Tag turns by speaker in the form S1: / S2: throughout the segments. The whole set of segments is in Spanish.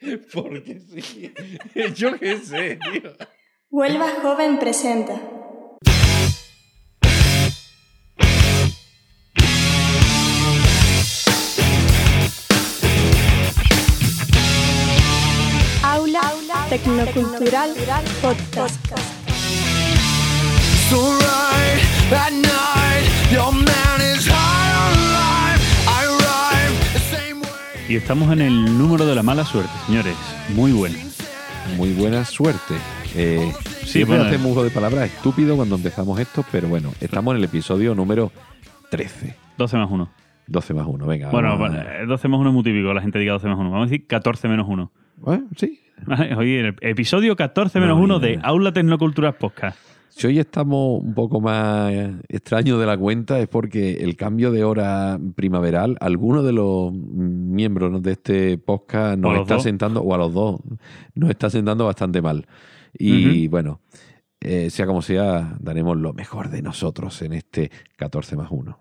S1: Porque sí. Yo qué sé, tío.
S2: Huelva Joven presenta. Aula, Tecnocultural Podcast.
S3: So
S4: Y estamos en el número de la mala suerte, señores. Muy buena.
S1: Muy buena suerte. Eh, siempre
S4: bueno,
S1: hacemos uso de palabras estúpido cuando empezamos esto, pero bueno, estamos en el episodio número 13.
S4: 12 más 1.
S1: 12 más 1, venga.
S4: Bueno,
S1: vamos a-
S4: bueno, eh, 12 más 1 es muy típico, la gente diga 12 más 1. Vamos a decir 14 menos 1.
S1: Bueno, sí.
S4: Oye, el episodio 14 menos
S1: No,
S4: 1
S1: mira,
S4: de. Aula Tecnoculturas Podcast.
S1: Si hoy estamos un poco más extraños de la cuenta es porque el cambio de hora primaveral, alguno de los miembros de este podcast
S4: ¿O
S1: nos está
S4: dos?
S1: sentando, o a los dos, nos está sentando bastante mal. Y bueno, eh, sea como sea, daremos lo mejor de nosotros en este 14 más 1.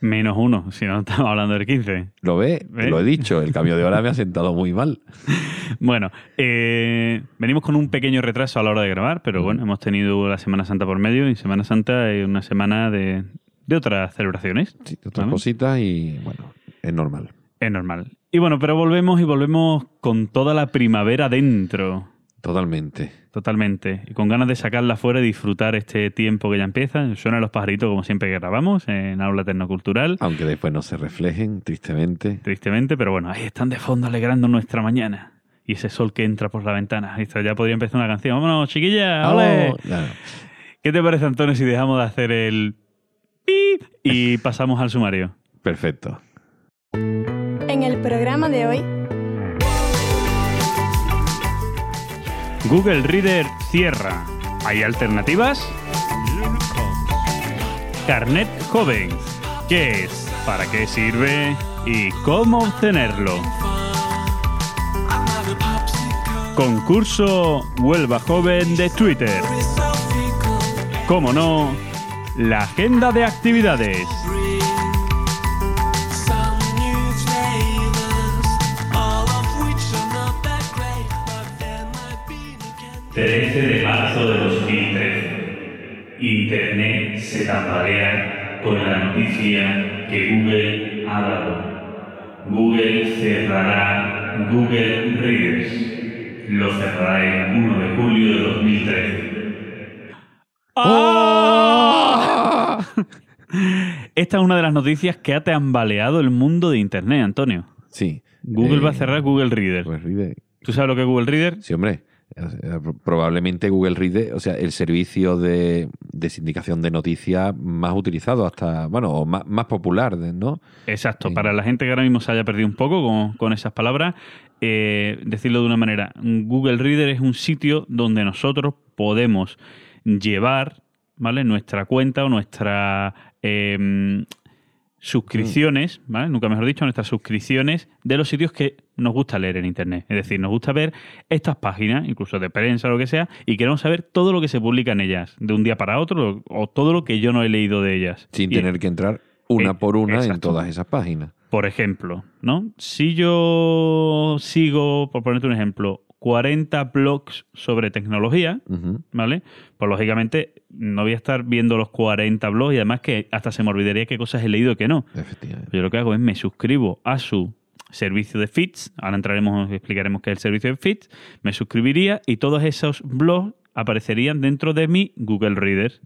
S4: Menos 1, si no estamos hablando del 15.
S1: ¿Lo ve? Te
S4: ¿Ve?
S1: Lo he dicho, el cambio de hora me ha sentado muy mal.
S4: Bueno, eh, venimos con un pequeño retraso a la hora de grabar, pero bueno, hemos tenido la Semana Santa por medio y Semana Santa es una semana de, de otras celebraciones.
S1: Sí, otras
S4: Vale.
S1: cositas y bueno, es normal.
S4: Es normal. Y bueno, pero volvemos y volvemos con toda la primavera dentro.
S1: Totalmente.
S4: Totalmente. Y con ganas de sacarla fuera y disfrutar este tiempo que ya empieza. Suenan los pajaritos como siempre que grabamos en Aula Tecnocultural.
S1: Aunque después no se reflejen, tristemente.
S4: Tristemente, pero bueno, ahí están de fondo alegrando nuestra mañana. Y ese sol que entra por la ventana. Esto ya podría empezar una canción. Vámonos, chiquilla. ¡ole!
S1: Claro.
S4: ¿Qué te parece, Antonio, si dejamos de hacer el pip y pasamos al sumario?
S1: Perfecto.
S2: En el programa de hoy,
S4: Google Reader cierra. ¿Hay alternativas? Carnet joven. ¿Qué es? ¿Para qué sirve? ¿Y cómo obtenerlo? Concurso Huelva Joven de Twitter. ¿Cómo no? La agenda de actividades. 13 de marzo de 2013. Internet se tambalea con la noticia que Google ha dado. Google cerrará Google Readers. Lo cerrará el 1 de julio de 2013. ¡Ah! Esta es una de las noticias que ha tambaleado el mundo de Internet, Antonio.
S1: Sí.
S4: Google
S1: Eh,
S4: va a cerrar Google Reader.
S1: Pues Reader.
S4: ¿Tú sabes lo que es Google Reader?
S1: Sí, hombre. Eh, Probablemente Google Reader, o sea, el servicio de, de sindicación de noticias más utilizado hasta, bueno, o más, más popular, ¿no?
S4: Exacto,
S1: Sí.
S4: para la gente que ahora mismo se haya perdido un poco con, con esas palabras, eh, decirlo de una manera, Google Reader es un sitio donde nosotros podemos llevar ¿vale? nuestra cuenta o nuestra em, suscripciones, ¿vale? nunca mejor dicho, nuestras suscripciones de los sitios que nos gusta leer en Internet. Es decir, nos gusta ver estas páginas, incluso de prensa o lo que sea, y queremos saber todo lo que se publica en ellas, de un día para otro, o todo lo que yo no he leído de ellas.
S1: Sin
S4: Y-
S1: tener que entrar una
S4: Eh,
S1: por una en todas esas páginas.
S4: por ejemplo, ¿no? Si yo sigo, por ponerte un ejemplo, 40 blogs sobre tecnología. ¿vale? Pues lógicamente no voy a estar viendo los 40 blogs y además que hasta se me olvidaría qué cosas he leído y qué no.
S1: Efectivamente.
S4: Yo lo que hago es me suscribo a su servicio de feeds, ahora entraremos, explicaremos qué es el servicio de feeds, me suscribiría y todos esos blogs aparecerían dentro de mi Google Reader.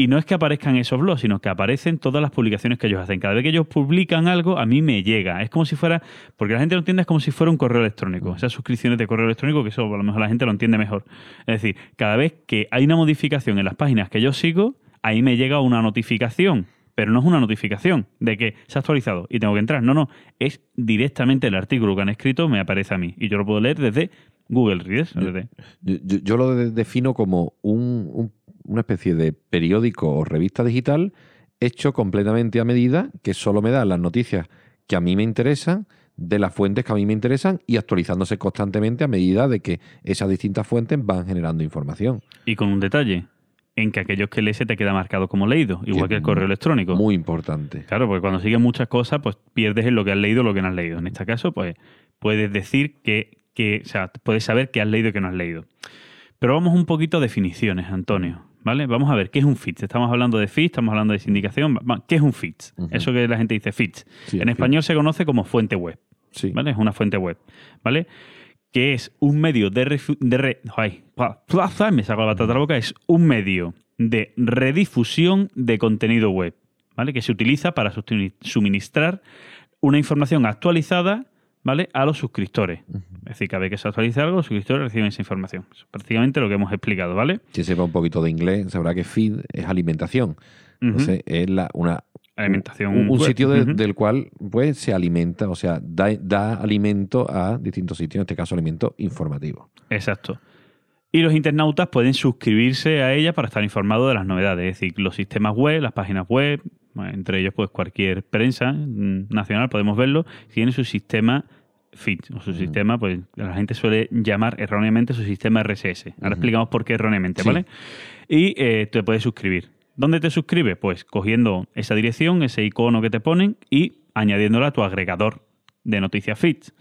S4: Y no es que aparezcan esos blogs, sino que aparecen todas las publicaciones que ellos hacen. Cada vez que ellos publican algo, a mí me llega. Es como si fuera, porque la gente lo entiende, es como si fuera un correo electrónico. Esas suscripciones de correo electrónico, que eso a lo mejor la gente lo entiende mejor. Es decir, cada vez que hay una modificación en las páginas que yo sigo, ahí me llega una notificación. Pero no es una notificación de que se ha actualizado y tengo que entrar. No, no. Es directamente el artículo que han escrito, me aparece a mí. Y yo lo puedo leer desde Google Reader. desde-
S1: Yo, yo- yo lo de- defino como un- un- una especie de periódico o revista digital hecho completamente a medida, que solo me da las noticias que a mí me interesan, de las fuentes que a mí me interesan y actualizándose constantemente a medida de que esas distintas fuentes van generando información.
S4: Y con un detalle, en que aquellos que lees se te queda marcado como leído, igual que el correo electrónico.
S1: Muy importante.
S4: Claro, porque cuando sigues muchas cosas, pues pierdes en lo que has leído o lo que no has leído. En este caso, pues puedes decir que que, o sea, puedes saber qué has leído y qué no has leído. Pero vamos un poquito a definiciones, Antonio. ¿Vale? Vamos a ver, ¿qué es un FITS? Estamos hablando de FITS, estamos hablando de sindicación. ¿Qué es un FITS? Eso que la gente dice FITS.
S1: Sí,
S4: en español se conoce como fuente web.
S1: Sí.
S4: ¿vale? Es una fuente web, ¿vale? Que es un medio de... refu- de re- ay, me saco la batata de la boca, es un medio de redifusión de contenido web, ¿vale? Que se utiliza para suministrar una información actualizada, ¿vale? A los suscriptores. Es decir, cada vez que se actualiza algo, los suscriptores reciben esa información. Es prácticamente lo que hemos explicado, ¿vale?
S1: Quien sepa un poquito de inglés sabrá que feed es alimentación. Entonces, es la, una,
S4: Alimentación
S1: un, sitio de- del cual pues, se alimenta, o sea, da, da alimento a distintos sitios, en este caso alimento informativo.
S4: Exacto. Y los internautas pueden suscribirse a ella para estar informados de las novedades, es decir, los sistemas web, las páginas web, entre ellos pues cualquier prensa mm, nacional, podemos verlo, tiene su sistema feed, o su sistema, pues la gente suele llamar erróneamente su sistema RSS. Ahora explicamos por qué erróneamente,
S1: Sí.
S4: ¿vale? Y eh, te puedes suscribir. ¿Dónde te suscribes? Pues cogiendo esa dirección, ese icono que te ponen y añadiéndola a tu agregador de noticias feeds,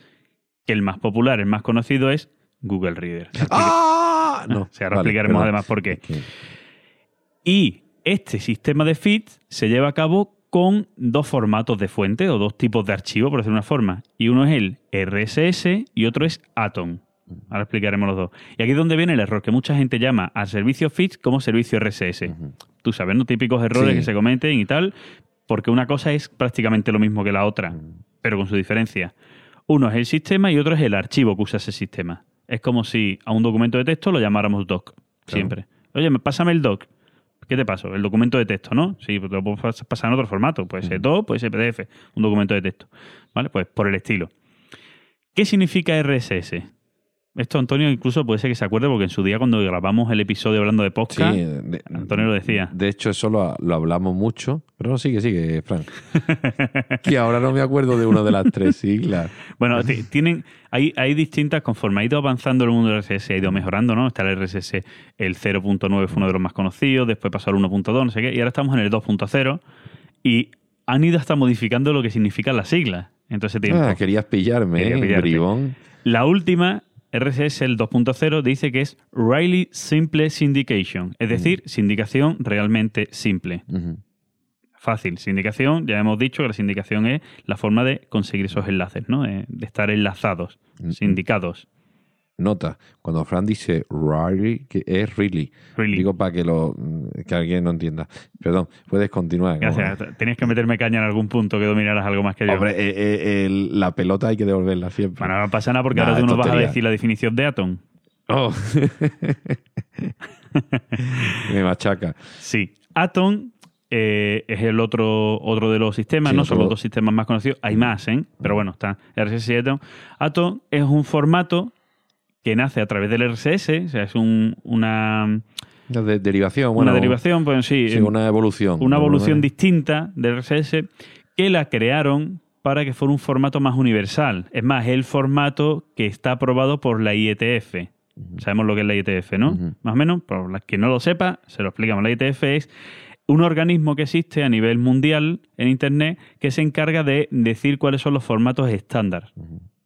S4: que el más popular, el más conocido es Google Reader.
S1: ¡Ah!
S4: No, ahora explicaremos además por qué. Y este sistema de feeds se lleva a cabo con dos formatos de fuente o dos tipos de archivo, por decirlo de una forma. Y uno es el RSS y otro es Atom. Ahora explicaremos los dos. Y aquí es donde viene el error, que mucha gente llama al servicio feeds como servicio RSS. Tú sabes, ¿no? Típicos errores
S1: Sí.
S4: que se cometen y tal, porque una cosa es prácticamente lo mismo que la otra, pero con su diferencia. Uno es el sistema y otro es el archivo que usa ese sistema. Es como si a un documento de texto lo llamáramos doc, siempre. Oye, me- pásame el doc. ¿Qué te paso? El documento de texto, ¿no? Sí, pues te lo puedo pas- pasar en otro formato. Puede ser doc, puede ser PDF, un documento de texto. ¿Vale? Pues por el estilo. ¿Qué significa RSS? Esto, Antonio, incluso puede ser que se acuerde porque en su día cuando grabamos el episodio hablando de
S1: Sí,
S4: podcast,
S1: de-
S4: Antonio lo decía.
S1: De hecho, eso lo, lo hablamos mucho. Pero no, sigue, sigue, Frank. que ahora no me acuerdo de una de las tres siglas.
S4: Bueno, ti- tienen, hay, hay distintas, conforme ha ido avanzando el mundo del RSS, ha ido mejorando, ¿no? Está el RSS, el 0.9 fue uno de los más conocidos, después pasó al 1.2, no sé qué, y ahora estamos en el 2.0 y han ido hasta modificando lo que significan las siglas en todo ese tiempo.
S1: Ah, querías pillarme,
S4: Quería
S1: ¿eh?
S4: pillarte.
S1: bribón.
S4: La última, RSS, el 2.0, dice que es Really Simple Syndication, es decir, sindicación realmente simple. Fácil. Sindicación, ya hemos dicho que la sindicación es la forma de conseguir esos enlaces, ¿no? De, de estar enlazados, sindicados.
S1: Nota, cuando Fran dice really, que es really.
S4: Really.
S1: Digo para que lo que alguien no entienda. Perdón, puedes continuar.
S4: Gracias. Tenías que meterme caña en algún punto que dominaras algo más que yo.
S1: Hombre, eh, eh, la pelota hay que devolverla siempre.
S4: Bueno, no pasa nada porque
S1: Nah,
S4: ahora tú nos vas a decir la definición de Atom.
S1: Oh. Me machaca.
S4: Sí. Atom eh, es el otro, otro de los sistemas,
S1: Sí,
S4: no son los dos sistemas más conocidos. Hay más, ¿eh? Pero bueno, está RSS y Atom. Atom es un formato que nace a través del RSS, o sea, es un- una,
S1: Una de- derivación,
S4: una
S1: bueno.
S4: derivación, pues sí,
S1: sí, una evolución.
S4: una evolución
S1: Una-
S4: distinta del RSS que la crearon para que fuera un formato más universal. Es más, el formato que está aprobado por la IETF. Sabemos lo que es la IETF, ¿no? Más o menos, por las que no lo sepa, se lo explicamos. La IETF es un organismo que existe a nivel mundial en Internet que se encarga de decir cuáles son los formatos estándar.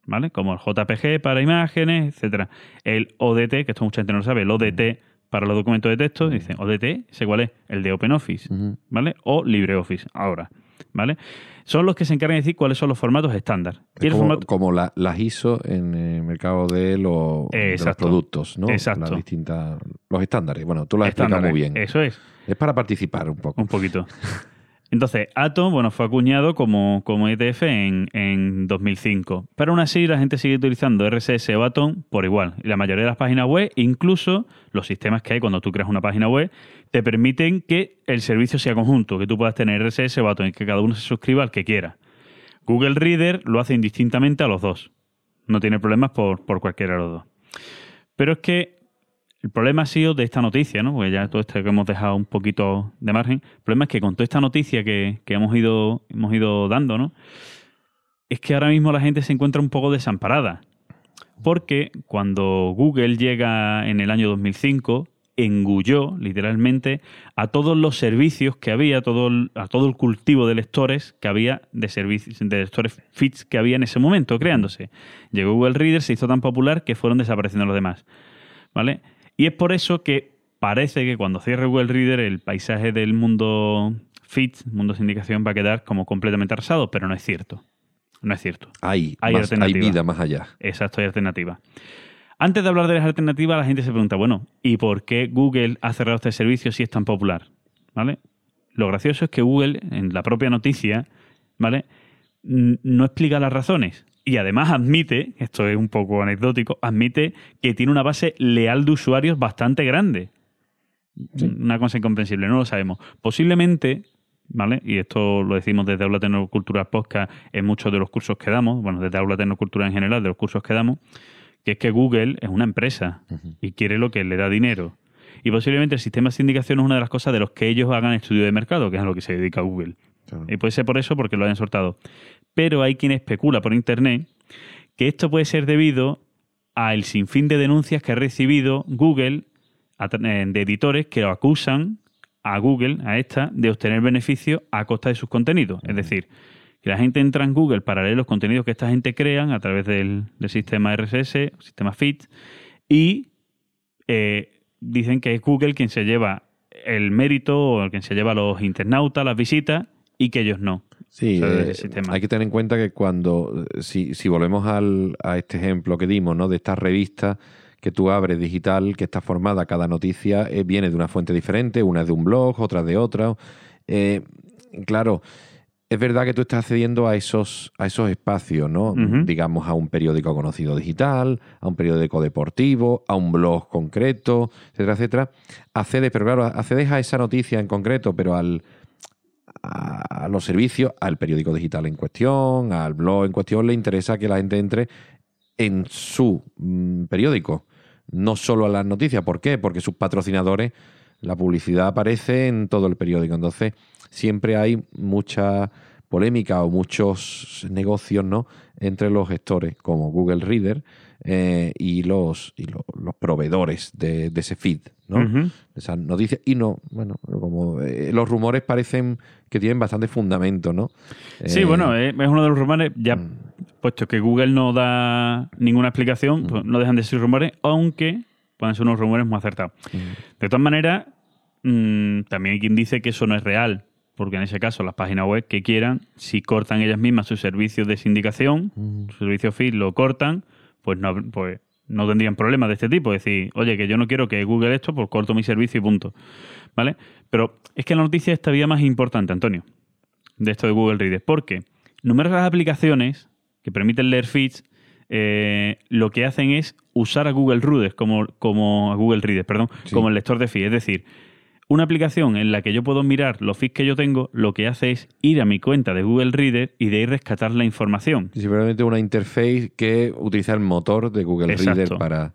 S4: ¿Vale? Como el JPG para imágenes, etcétera. El ODT, que esto mucha gente no lo sabe, el ODT para los documentos de texto, dicen ODT, ¿sé cuál es? El de OpenOffice. ¿vale? O LibreOffice, ahora, ¿vale? Son los que se encargan de decir cuáles son los formatos estándar. Y
S1: Es
S4: el
S1: como,
S4: formato-
S1: como la- las ISO en el mercado de, los- de los
S4: Exacto.
S1: productos, ¿no?
S4: Exacto.
S1: Las distintas, los estándares. Bueno, tú lo has explicado muy bien.
S4: Eso es,
S1: Es para participar un poco.
S4: un poquito. Entonces, Atom, bueno, fue acuñado como, como ETF en, en 2005. Pero aún así, la gente sigue utilizando RSS o Atom por igual. Y la mayoría de las páginas web, incluso los sistemas que hay cuando tú creas una página web, te permiten que el servicio sea conjunto, que tú puedas tener RSS o Atom y que cada uno se suscriba al que quiera. Google Reader lo hace indistintamente a los dos. No tiene problemas por, por cualquiera de los dos. Pero es que el problema ha sido de esta noticia, ¿no? Porque ya todo esto que hemos dejado un poquito de margen. El problema es que con toda esta noticia que, que hemos, ido, hemos ido dando, ¿no? Es que ahora mismo la gente se encuentra un poco desamparada. Porque cuando Google llega en el año 2005, engulló literalmente a todos los servicios que había, todo el- a todo el cultivo de lectores que había de servicios de lectores feeds que había en ese momento creándose. Llegó Google Reader, se hizo tan popular que fueron desapareciendo los demás. ¿Vale? Y es por eso que parece que cuando cierre Google Reader el paisaje del mundo feeds, mundo sindicación, va a quedar como completamente arrasado, pero no es cierto. No es cierto.
S1: Hay,
S4: Hay
S1: más- hay
S4: alternativa.
S1: vida más allá.
S4: Exacto, hay alternativa. Antes de hablar de las alternativas, la gente se pregunta, bueno, ¿y por qué Google ha cerrado este servicio si es tan popular? ¿Vale? Lo gracioso es que Google, en la propia noticia, ¿vale? No explica las razones. Y además admite, esto es un poco anecdótico, admite que tiene una base leal de usuarios bastante grande. Una cosa incomprensible, no lo sabemos. Posiblemente, ¿vale? Y esto lo decimos desde Aula Tecnocultura Podcast en muchos de los cursos que damos, bueno, desde Aula Tecnocultura en general, de los cursos que damos, que es que Google es una empresa y quiere lo que le da dinero. Y posiblemente el sistema de sindicación es una de las cosas de los que ellos hagan estudio de mercado, que es a lo que se dedica Google.
S1: Claro.
S4: Y puede ser por eso porque lo hayan soltado. Pero hay quien especula por internet que esto puede ser debido al sinfín de denuncias que ha recibido Google eh, de editores que lo acusan a Google, a esta, de obtener beneficios a costa de sus contenidos. Es decir, que la gente entra en Google para leer los contenidos que esta gente crean a través del, del sistema RSS, sistema Feed, y eh, dicen que es Google quien se lleva el mérito o quien se lleva a los internautas, las visitas, y que ellos no.
S1: Sí,
S4: O sea,
S1: eh,
S4: sistema.
S1: hay que tener en cuenta que cuando, eh, si, si volvemos al, a este ejemplo que dimos, ¿no? De esta revista que tú abres digital, que está formada, cada noticia eh, viene de una fuente diferente, una es de un blog, otra de otra. Eh, claro, es verdad que tú estás accediendo a esos, a esos espacios, ¿no? Digamos, a un periódico conocido digital, a un periódico deportivo, a un blog concreto, etcétera, etcétera. Accedes, pero claro, accedes a esa noticia en concreto, pero al, a los servicios, al periódico digital en cuestión, al blog en cuestión, le interesa que la gente entre en su mm, periódico, no solo a las noticias. ¿Por qué? Porque sus patrocinadores, la publicidad aparece en todo el periódico. Entonces, siempre hay mucha polémica o muchos negocios ¿no? entre los gestores, como Google Reader eh, y, los, y lo- los proveedores de, de ese feed. ¿no?
S4: Ujú.
S1: esas noticias. Y no, bueno, como eh, los rumores parecen que tienen bastante fundamento, ¿no?
S4: Sí,
S1: Eh,
S4: bueno, es, uno de los rumores, ya
S1: mm.
S4: puesto que Google no da ninguna explicación, pues no dejan de ser rumores, aunque pueden ser unos rumores muy acertados.
S1: mm,
S4: De todas maneras, mm, también hay quien dice que eso no es real, porque en ese caso las páginas web que quieran, si cortan ellas mismas sus servicios de sindicación,
S1: mm,
S4: su servicio feed lo cortan, pues no, pues no tendrían problemas de este tipo. Es decir, oye, que yo no quiero que Google esto, pues corto mi servicio y punto. ¿Vale? Pero es que la noticia es todavía más importante, Antonio, de esto de Google Reader, porque numerosas aplicaciones que permiten leer feeds eh, lo que hacen es usar a Google Reader como, como a Google Reader, perdón,
S1: Sí.
S4: como el lector de feed. Es decir, una aplicación en la que yo puedo mirar los feeds que yo tengo, lo que hace es ir a mi cuenta de Google Reader y de ahí rescatar la información.
S1: Simplemente una interface que utiliza el motor de Google
S4: Exacto.
S1: Reader para.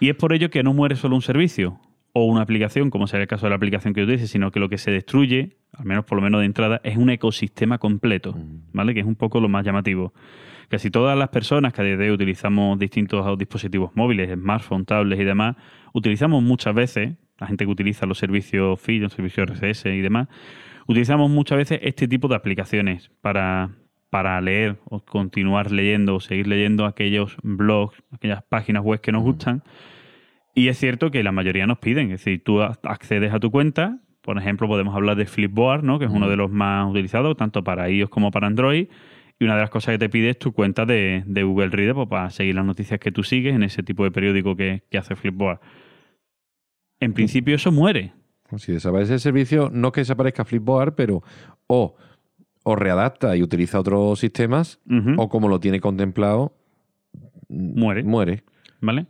S4: Y es por ello que no muere solo un servicio o una aplicación, como sería el caso de la aplicación que yo utilice, sino que lo que se destruye, al menos por lo menos de entrada, es un ecosistema completo, ¿vale? Que es un poco lo más llamativo. Casi todas las personas que a día de hoy utilizamos distintos dispositivos móviles, smartphones, tablets y demás, utilizamos muchas veces, la gente que utiliza los servicios feed, los servicios RSS y demás, utilizamos muchas veces este tipo de aplicaciones para, para leer o continuar leyendo o seguir leyendo aquellos blogs, aquellas páginas web que nos gustan. Y es cierto que la mayoría nos piden, es decir, tú accedes a tu cuenta, por ejemplo, podemos hablar de Flipboard, ¿no? que es uno de los más utilizados, tanto para iOS como para Android. Y una de las cosas que te pide es tu cuenta de, de Google Reader pues, para seguir las noticias que tú sigues en ese tipo de periódico que, que hace Flipboard. En principio eso muere.
S1: Si desaparece el servicio, no que desaparezca Flipboard, pero o, o readapta y utiliza otros sistemas, o como lo tiene contemplado, mm,
S4: Muere.
S1: Muere.
S4: ¿Vale?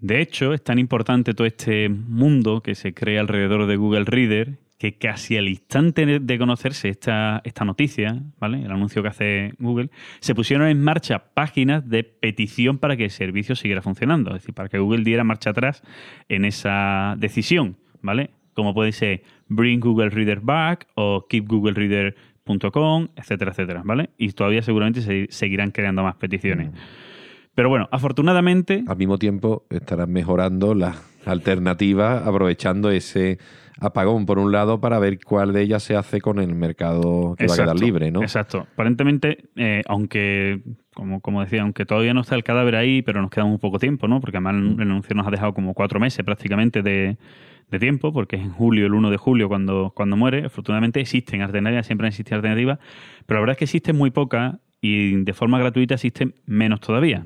S4: De hecho, es tan importante todo este mundo que se crea alrededor de Google Reader que casi al instante de- conocerse esta, esta noticia, ¿vale? El anuncio que hace Google, se pusieron en marcha páginas de petición para que el servicio siguiera funcionando. Es decir, para que Google diera marcha atrás en esa decisión, ¿vale? Como puede ser Bring Google Reader Back o KeepGoogleReader.com, etcétera, etcétera, ¿vale? Y todavía seguramente se seguirán creando más peticiones. Pero bueno, afortunadamente,
S1: Al mismo tiempo estarán mejorando la, alternativas aprovechando ese apagón por un lado para ver cuál de ellas se hace con el mercado que va a quedar libre, ¿no?
S4: Exacto. Aparentemente, eh, aunque, como, como decía, aunque todavía no está el cadáver ahí, pero nos queda un poco tiempo, ¿no? Porque además
S1: Mm.
S4: el anuncio nos ha dejado como cuatro meses prácticamente de, de tiempo, porque es en julio, el 1 de julio, cuando, cuando muere. Afortunadamente existen alternativas, siempre existen alternativas, pero la verdad es que existen muy pocas y de forma gratuita existen menos todavía.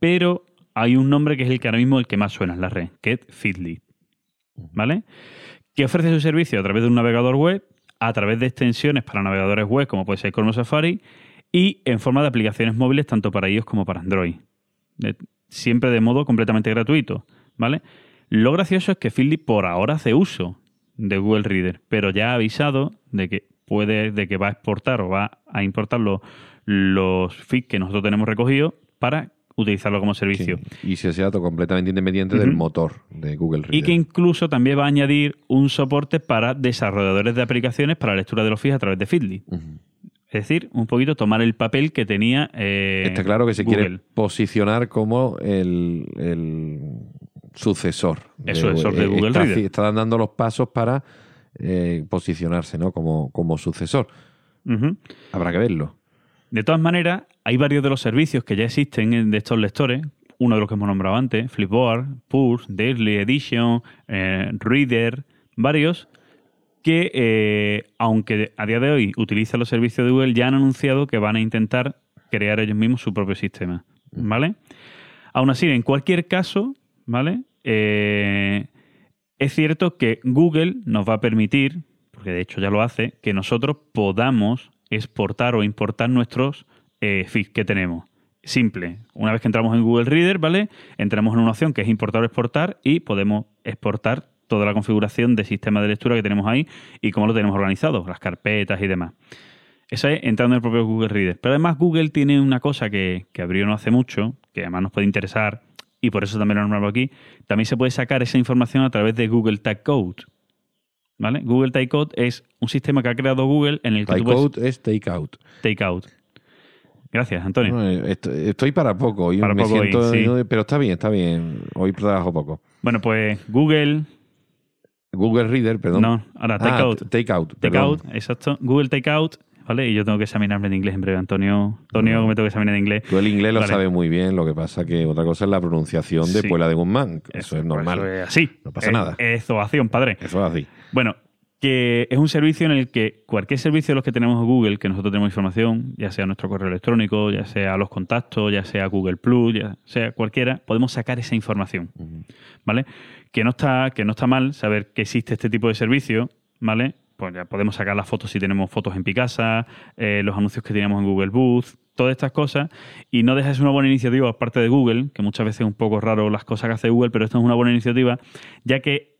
S4: Pero hay un nombre que es el que ahora mismo el que más suena en la red, que es Feedly. ¿Vale? Que ofrece su servicio a través de un navegador web, a través de extensiones para navegadores web, como puede ser Chrome Safari, y en forma de aplicaciones móviles tanto para iOS como para Android. De- siempre de modo completamente gratuito. ¿Vale? Lo gracioso es que Feedly por ahora hace uso de Google Reader, pero ya ha avisado de que puede, de que va a exportar o va a importar los, los feeds que nosotros tenemos recogidos para utilizarlo como servicio.
S1: Sí, Y se sea todo completamente independiente del motor de Google Reader.
S4: Y que incluso también va a añadir un soporte para desarrolladores de aplicaciones para lectura de los feeds a través de Feedly. Es decir, un poquito tomar el papel que tenía eh,
S1: Está claro que se
S4: Google.
S1: quiere posicionar como el, el sucesor.
S4: El sucesor de
S1: eh,
S4: Google
S1: está,
S4: Reader.
S1: está dando los pasos para eh, posicionarse ¿no? como, como sucesor. Habrá que verlo.
S4: De todas maneras, hay varios de los servicios que ya existen en- de estos lectores. Uno de los que hemos nombrado antes, Flipboard, Pulse, Daily Edition, eh, Reader, varios que, eh, aunque a día de hoy utilizan los servicios de Google, ya han anunciado que van a intentar crear ellos mismos su propio sistema. ¿Vale? Aún así, en cualquier caso, ¿vale? Eh, es cierto que Google nos va a permitir, porque de hecho ya lo hace, que nosotros podamos exportar o importar nuestros eh, feeds que tenemos. Simple. Una vez que entramos en Google Reader, ¿vale? Entramos en una opción que es importar o exportar y podemos exportar toda la configuración de sistema de lectura que tenemos ahí y cómo lo tenemos organizado, las carpetas y demás. Eso es entrando en el propio Google Reader. Pero además Google tiene una cosa que, que abrió no hace mucho, que además nos puede interesar, y por eso también lo nombramos aquí. También se puede sacar esa información a través de Google Tag Code. ¿Vale? Google Code es un sistema que ha creado Google en el que puedes
S1: Takeout es takeout.
S4: take out. Gracias, Antonio.
S1: No, eh, est- Estoy para poco. Hoy
S4: Para
S1: me
S4: poco hoy,
S1: siento,
S4: sí.
S1: no, pero está bien, está bien. Hoy trabajo poco.
S4: Bueno, pues Google.
S1: Google Reader, perdón.
S4: No, ahora
S1: Ah, Takeout.
S4: Take
S1: perdón.
S4: out, exacto. Google Take Out. ¿Vale? Y yo tengo que examinarme de inglés en breve, Antonio. Antonio, me tengo que examinar de inglés.
S1: Tú el inglés lo sabes muy bien, lo que pasa que otra cosa es la pronunciación de
S4: Sí.
S1: Puebla de Guzmán. Eso es normal.
S4: Eso es así.
S1: No pasa
S4: Es-
S1: nada.
S4: Es ovación, padre.
S1: Eso es así.
S4: Bueno, que es un servicio en el que cualquier servicio de los que tenemos en Google, que nosotros tenemos información, ya sea nuestro correo electrónico, ya sea los contactos, ya sea Google Plus, ya sea cualquiera, podemos sacar esa información. ¿Vale? Que no está, que no está mal saber que existe este tipo de servicio, ¿vale? Pues ya podemos sacar las fotos si tenemos fotos en Picasa, eh, los anuncios que teníamos en Google Booth, todas estas cosas. Y no deja de ser una buena iniciativa por parte de Google, que muchas veces es un poco raro las cosas que hace Google, pero esto es una buena iniciativa, ya que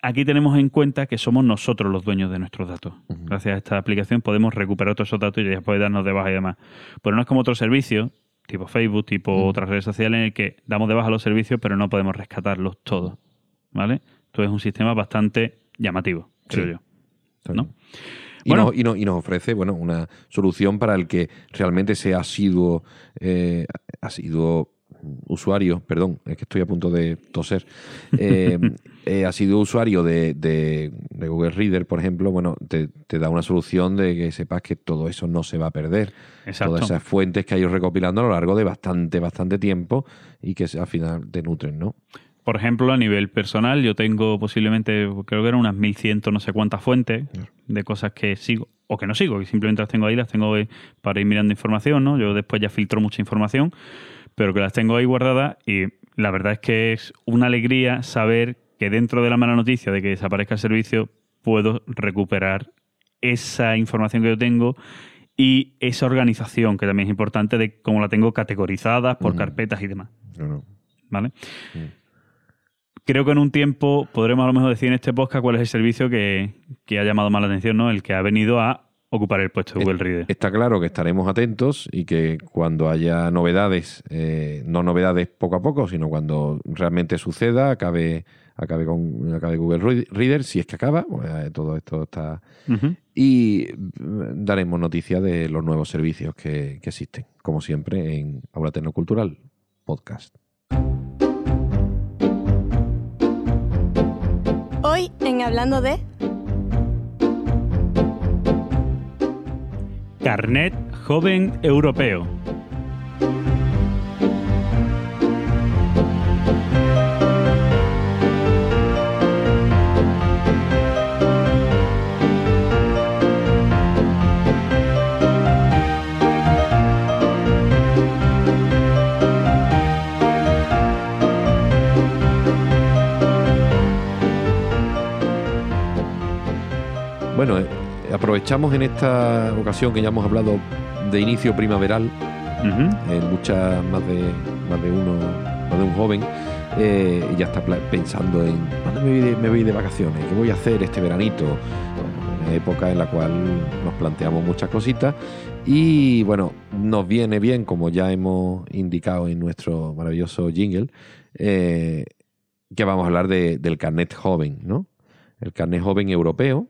S4: aquí tenemos en cuenta que somos nosotros los dueños de nuestros datos. Gracias a esta aplicación podemos recuperar todos esos datos y después darnos de baja y demás. Pero no es como otros servicios, tipo Facebook, tipo otras redes sociales, en el que damos de baja los servicios, pero no podemos rescatarlos todos. ¿Vale? Esto es un sistema bastante llamativo, creo yo.
S1: Y,
S4: Bueno.
S1: nos, y, nos, y nos ofrece bueno, una solución para el que realmente sea asiduo, eh, asiduo usuario, perdón, es que estoy a punto de toser, eh, eh, asiduo usuario de, de- de Google Reader, por ejemplo, bueno, te, te da una solución de que sepas que todo eso no se va a perder.
S4: Exacto.
S1: Todas esas fuentes que hay recopilando a lo largo de bastante, bastante tiempo y que al final te nutren, ¿no?
S4: Por ejemplo, a nivel personal, yo tengo posiblemente, creo que eran unas 1100 no sé cuántas fuentes de cosas que sigo o que no sigo, que simplemente las tengo ahí, las tengo ahí para ir mirando información, ¿no? Yo después ya filtro mucha información, pero que las tengo ahí guardadas y la verdad es que es una alegría saber que dentro de la mala noticia de que desaparezca el servicio puedo recuperar esa información que yo tengo y esa organización que también es importante de cómo la tengo categorizada por
S1: Ujú.
S4: carpetas y demás.
S1: No, no.
S4: ¿vale?
S1: Mm.
S4: Creo que en un tiempo podremos a lo mejor decir en este podcast cuál es el servicio que, que ha llamado más la atención, ¿no? El que ha venido a ocupar el puesto de Google Reader.
S1: Está claro que estaremos atentos y que cuando haya novedades, eh, no novedades poco a poco, sino cuando realmente suceda, acabe, acabe con acabe Google Re- Reader, si es que acaba, pues, eh, todo esto está. Y mm, daremos noticia de los nuevos servicios que, que existen, como siempre, en Aula Tecnocultural Podcast.
S2: En Hablando de...
S4: Carnet Joven Europeo.
S1: Bueno, eh, aprovechamos en esta ocasión que ya hemos hablado de inicio primaveral, en muchas más de más de uno, más de un joven, eh, ya está pensando en ¿dónde me voy, de, me voy de vacaciones? ¿Qué voy a hacer este veranito? Bueno, una época en la cual nos planteamos muchas cositas y bueno, nos viene bien, como ya hemos indicado en nuestro maravilloso jingle, eh, que vamos a hablar de- del carnet joven, ¿no? El carnet joven europeo.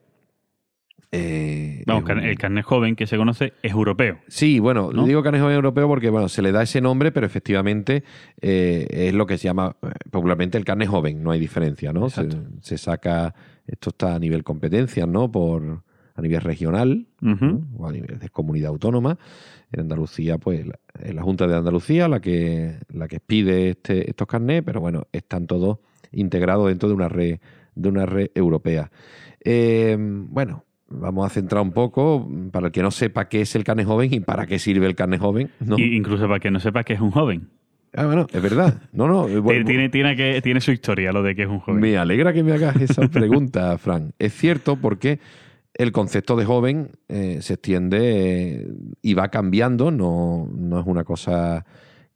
S1: Eh,
S4: Vamos,
S1: un-
S4: el carnet joven que se conoce es europeo.
S1: Sí, bueno,
S4: ¿no?
S1: digo carnet joven europeo porque bueno, se le da ese nombre, pero efectivamente eh, es lo que se llama eh, popularmente el carnet joven, no hay diferencia, ¿no? Se, saca, esto está a nivel competencias, ¿no? Por, a nivel regional o a nivel de comunidad autónoma. En Andalucía, pues la, es la Junta de Andalucía la que, la que pide este, estos carnets, pero bueno, están todos integrados dentro de una red, de una red europea. Eh, bueno, vamos a centrar un poco para el que no sepa qué es el carnet joven y para qué sirve el carnet joven. ¿no?
S4: Y incluso para que no sepa que es un joven.
S1: Ah, bueno, es verdad. No, no. bueno,
S4: tiene, tiene que, tiene su historia lo de que es un joven.
S1: Me alegra que me hagas esa pregunta, Fran. Es cierto porque el concepto de joven eh, se extiende eh, y va cambiando, no, no es una cosa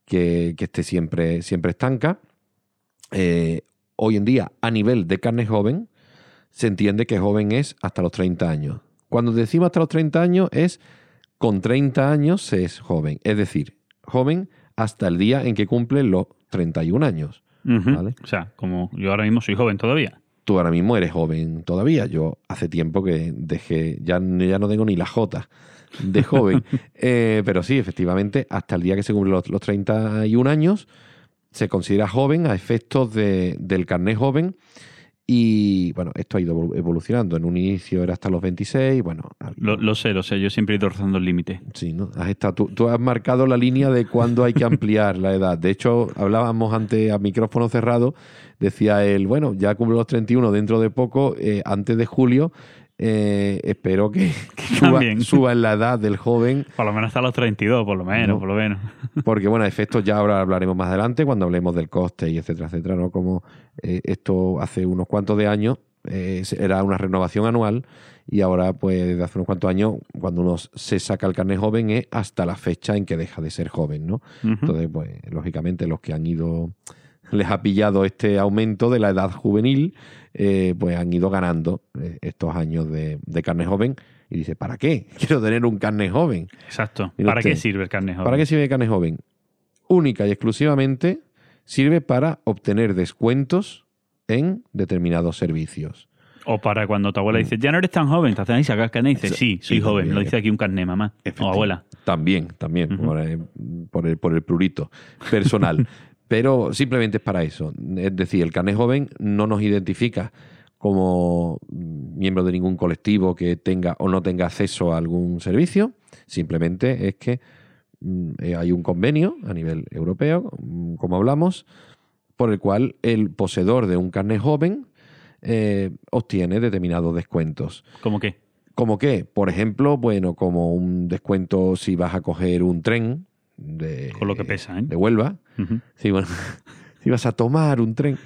S1: que, que esté siempre, siempre estanca. Eh, hoy en día, a nivel de carne joven, se entiende que joven es hasta los 30 años. Cuando decimos hasta los 30 años es con 30 años se es joven, es decir, joven hasta el día en que cumple los 31 años.
S4: Ujú.
S1: Vale.
S4: O sea, como yo ahora mismo soy joven todavía.
S1: tú ahora mismo eres joven todavía. Yo hace tiempo que dejé, ya, ya no tengo ni la J de joven. Eh, pero sí, efectivamente, hasta el día que se cumplen los, los 31 años, se considera joven a efectos de- del carnet joven. Y bueno, esto ha ido evolu- evolucionando. En un inicio era hasta los 26. Bueno,
S4: Lo, lo sé, lo sé. Yo siempre he ido rozando el límite.
S1: Sí, ¿no? Has estado, tú, tú has marcado la línea de cuándo hay que ampliar la edad. De hecho, hablábamos antes a micrófono cerrado, decía él, bueno, ya cumple los 31 dentro de poco, eh, antes de julio, eh, espero que, que suba, suba en la edad del joven,
S4: Por lo menos hasta los 32, por lo menos,
S1: No.
S4: por lo menos.
S1: porque bueno, efectos ya ahora hablaremos más adelante cuando hablemos del coste y etcétera, etcétera, ¿no? Como eh, esto hace unos cuantos de años eh, era una renovación anual y ahora pues desde hace unos cuantos años cuando uno se saca el carnet joven es hasta la fecha en que deja de ser joven, ¿no? Entonces, pues, lógicamente, los que han ido, les ha pillado este aumento de la edad juvenil, eh, pues han ido ganando eh, estos años de, de carne joven. Y dice, ¿para qué? Quiero tener un carne joven.
S4: Exacto. ¿Para qué sirve el carnet joven?
S1: ¿Para qué sirve el carne joven? Única y exclusivamente sirve para obtener descuentos en determinados servicios.
S4: O para cuando tu abuela dice, ya no eres tan joven, te hacen ahí sacar el carnet y dices, sí, soy
S1: sí,
S4: joven.
S1: también.
S4: Lo dice aquí un carnet, mamá. O abuela.
S1: También, también, por, eh, por el, por el plurito personal. Pero simplemente es para eso. Es decir, el carnet joven no nos identifica como miembro de ningún colectivo que tenga o no tenga acceso a algún servicio. Simplemente es que mm, eh, hay un convenio a nivel europeo, mm, como hablamos, por el cual el poseedor de un carnet joven eh, obtiene determinados descuentos.
S4: ¿Cómo qué?
S1: ¿Como qué? Por ejemplo, bueno, como un descuento si vas a coger un tren de,
S4: Con lo que pesa, ¿eh?
S1: de Huelva.
S4: Ujú.
S1: Sí, bueno, si vas a tomar un tren,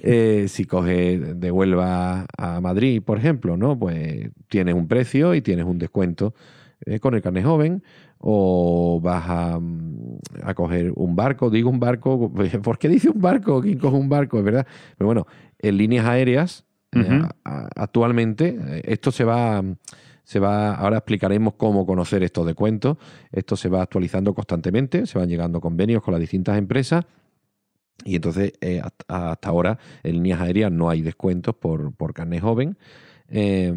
S1: eh, si coges de Huelva a Madrid, por ejemplo, ¿no? Pues tienes un precio y tienes un descuento eh, con el carnet joven. O vas a, mm, a coger un barco, digo un barco, ¿por qué dice un barco? ¿Quién coge un barco? Es verdad. Pero bueno, en líneas aéreas, eh, a- actualmente, esto se va, se va, ahora explicaremos cómo conocer estos descuentos. Esto se va actualizando constantemente, se van llegando convenios con las distintas empresas. Y entonces, eh, hasta, ahora, en líneas aéreas no hay descuentos por, por carnet joven. Eh,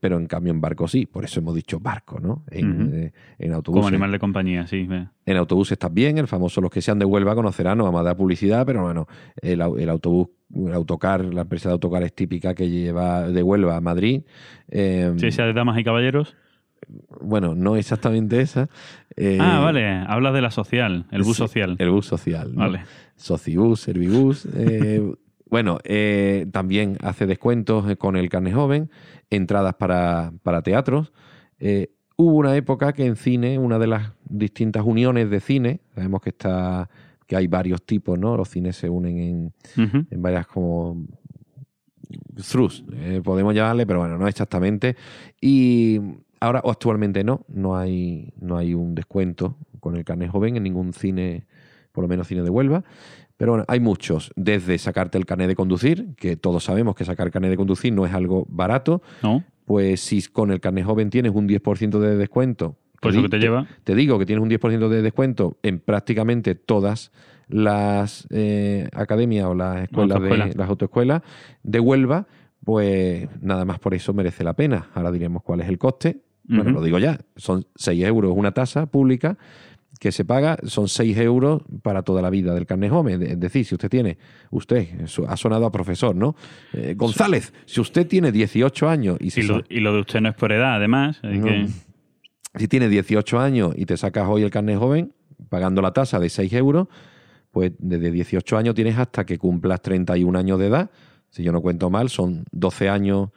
S1: Pero en cambio en barco sí, por eso hemos dicho barco, ¿no? En,
S4: Ujú.
S1: eh, en
S4: Como animal de compañía, sí. ve.
S1: En autobuses también, el famoso, los que sean de Huelva conocerán, no vamos a dar publicidad, pero bueno, el, au- el autobús, el autocar, la empresa de autocar es típica que lleva de Huelva a Madrid. Eh,
S4: Sí, sea de damas y caballeros.
S1: Bueno, no exactamente esa. eh,
S4: ah, vale. Hablas de la social, el bus
S1: sí,
S4: social.
S1: El bus social. ¿no?
S4: Vale.
S1: Socibus, Servibus. eh, bueno, eh, también hace descuentos eh, con el carne joven, entradas para, para teatros. Eh, hubo una época que en cine, una de las distintas uniones de cine, sabemos que está que hay varios tipos, ¿no? Los cines se unen en, varias como thrust, eh, podemos llamarle, pero bueno, no exactamente. Y ahora o actualmente no, no hay, no hay un descuento con el carnet joven en ningún cine, por lo menos cine de Huelva. Pero bueno, hay muchos, desde sacarte el carnet de conducir, que todos sabemos que sacar carnet de conducir no es algo barato,
S4: ¿No?
S1: pues si con el carnet joven tienes un 10% de descuento, te
S4: eso
S1: di-
S4: que te lleva.
S1: te digo que tienes un 10% de descuento en prácticamente todas las eh, academias o las escuelas de las autoescuelas de Huelva, pues nada más por eso merece la pena. Ahora diremos cuál es el coste. Bueno, lo digo ya, son 6 euros una tasa pública que se paga, son 6 euros para toda la vida del carnet joven. Es decir, si usted tiene, usted, ha sonado a profesor, ¿no? Eh, González, si usted tiene 18 años y se
S4: Y lo, y lo de usted no es por edad, además. así
S1: no.
S4: que-
S1: Si tienes 18 años y te sacas hoy el carnet joven, pagando la tasa de 6 euros, pues desde 18 años tienes hasta que cumplas 31 años de edad. Si yo no cuento mal, son 12 años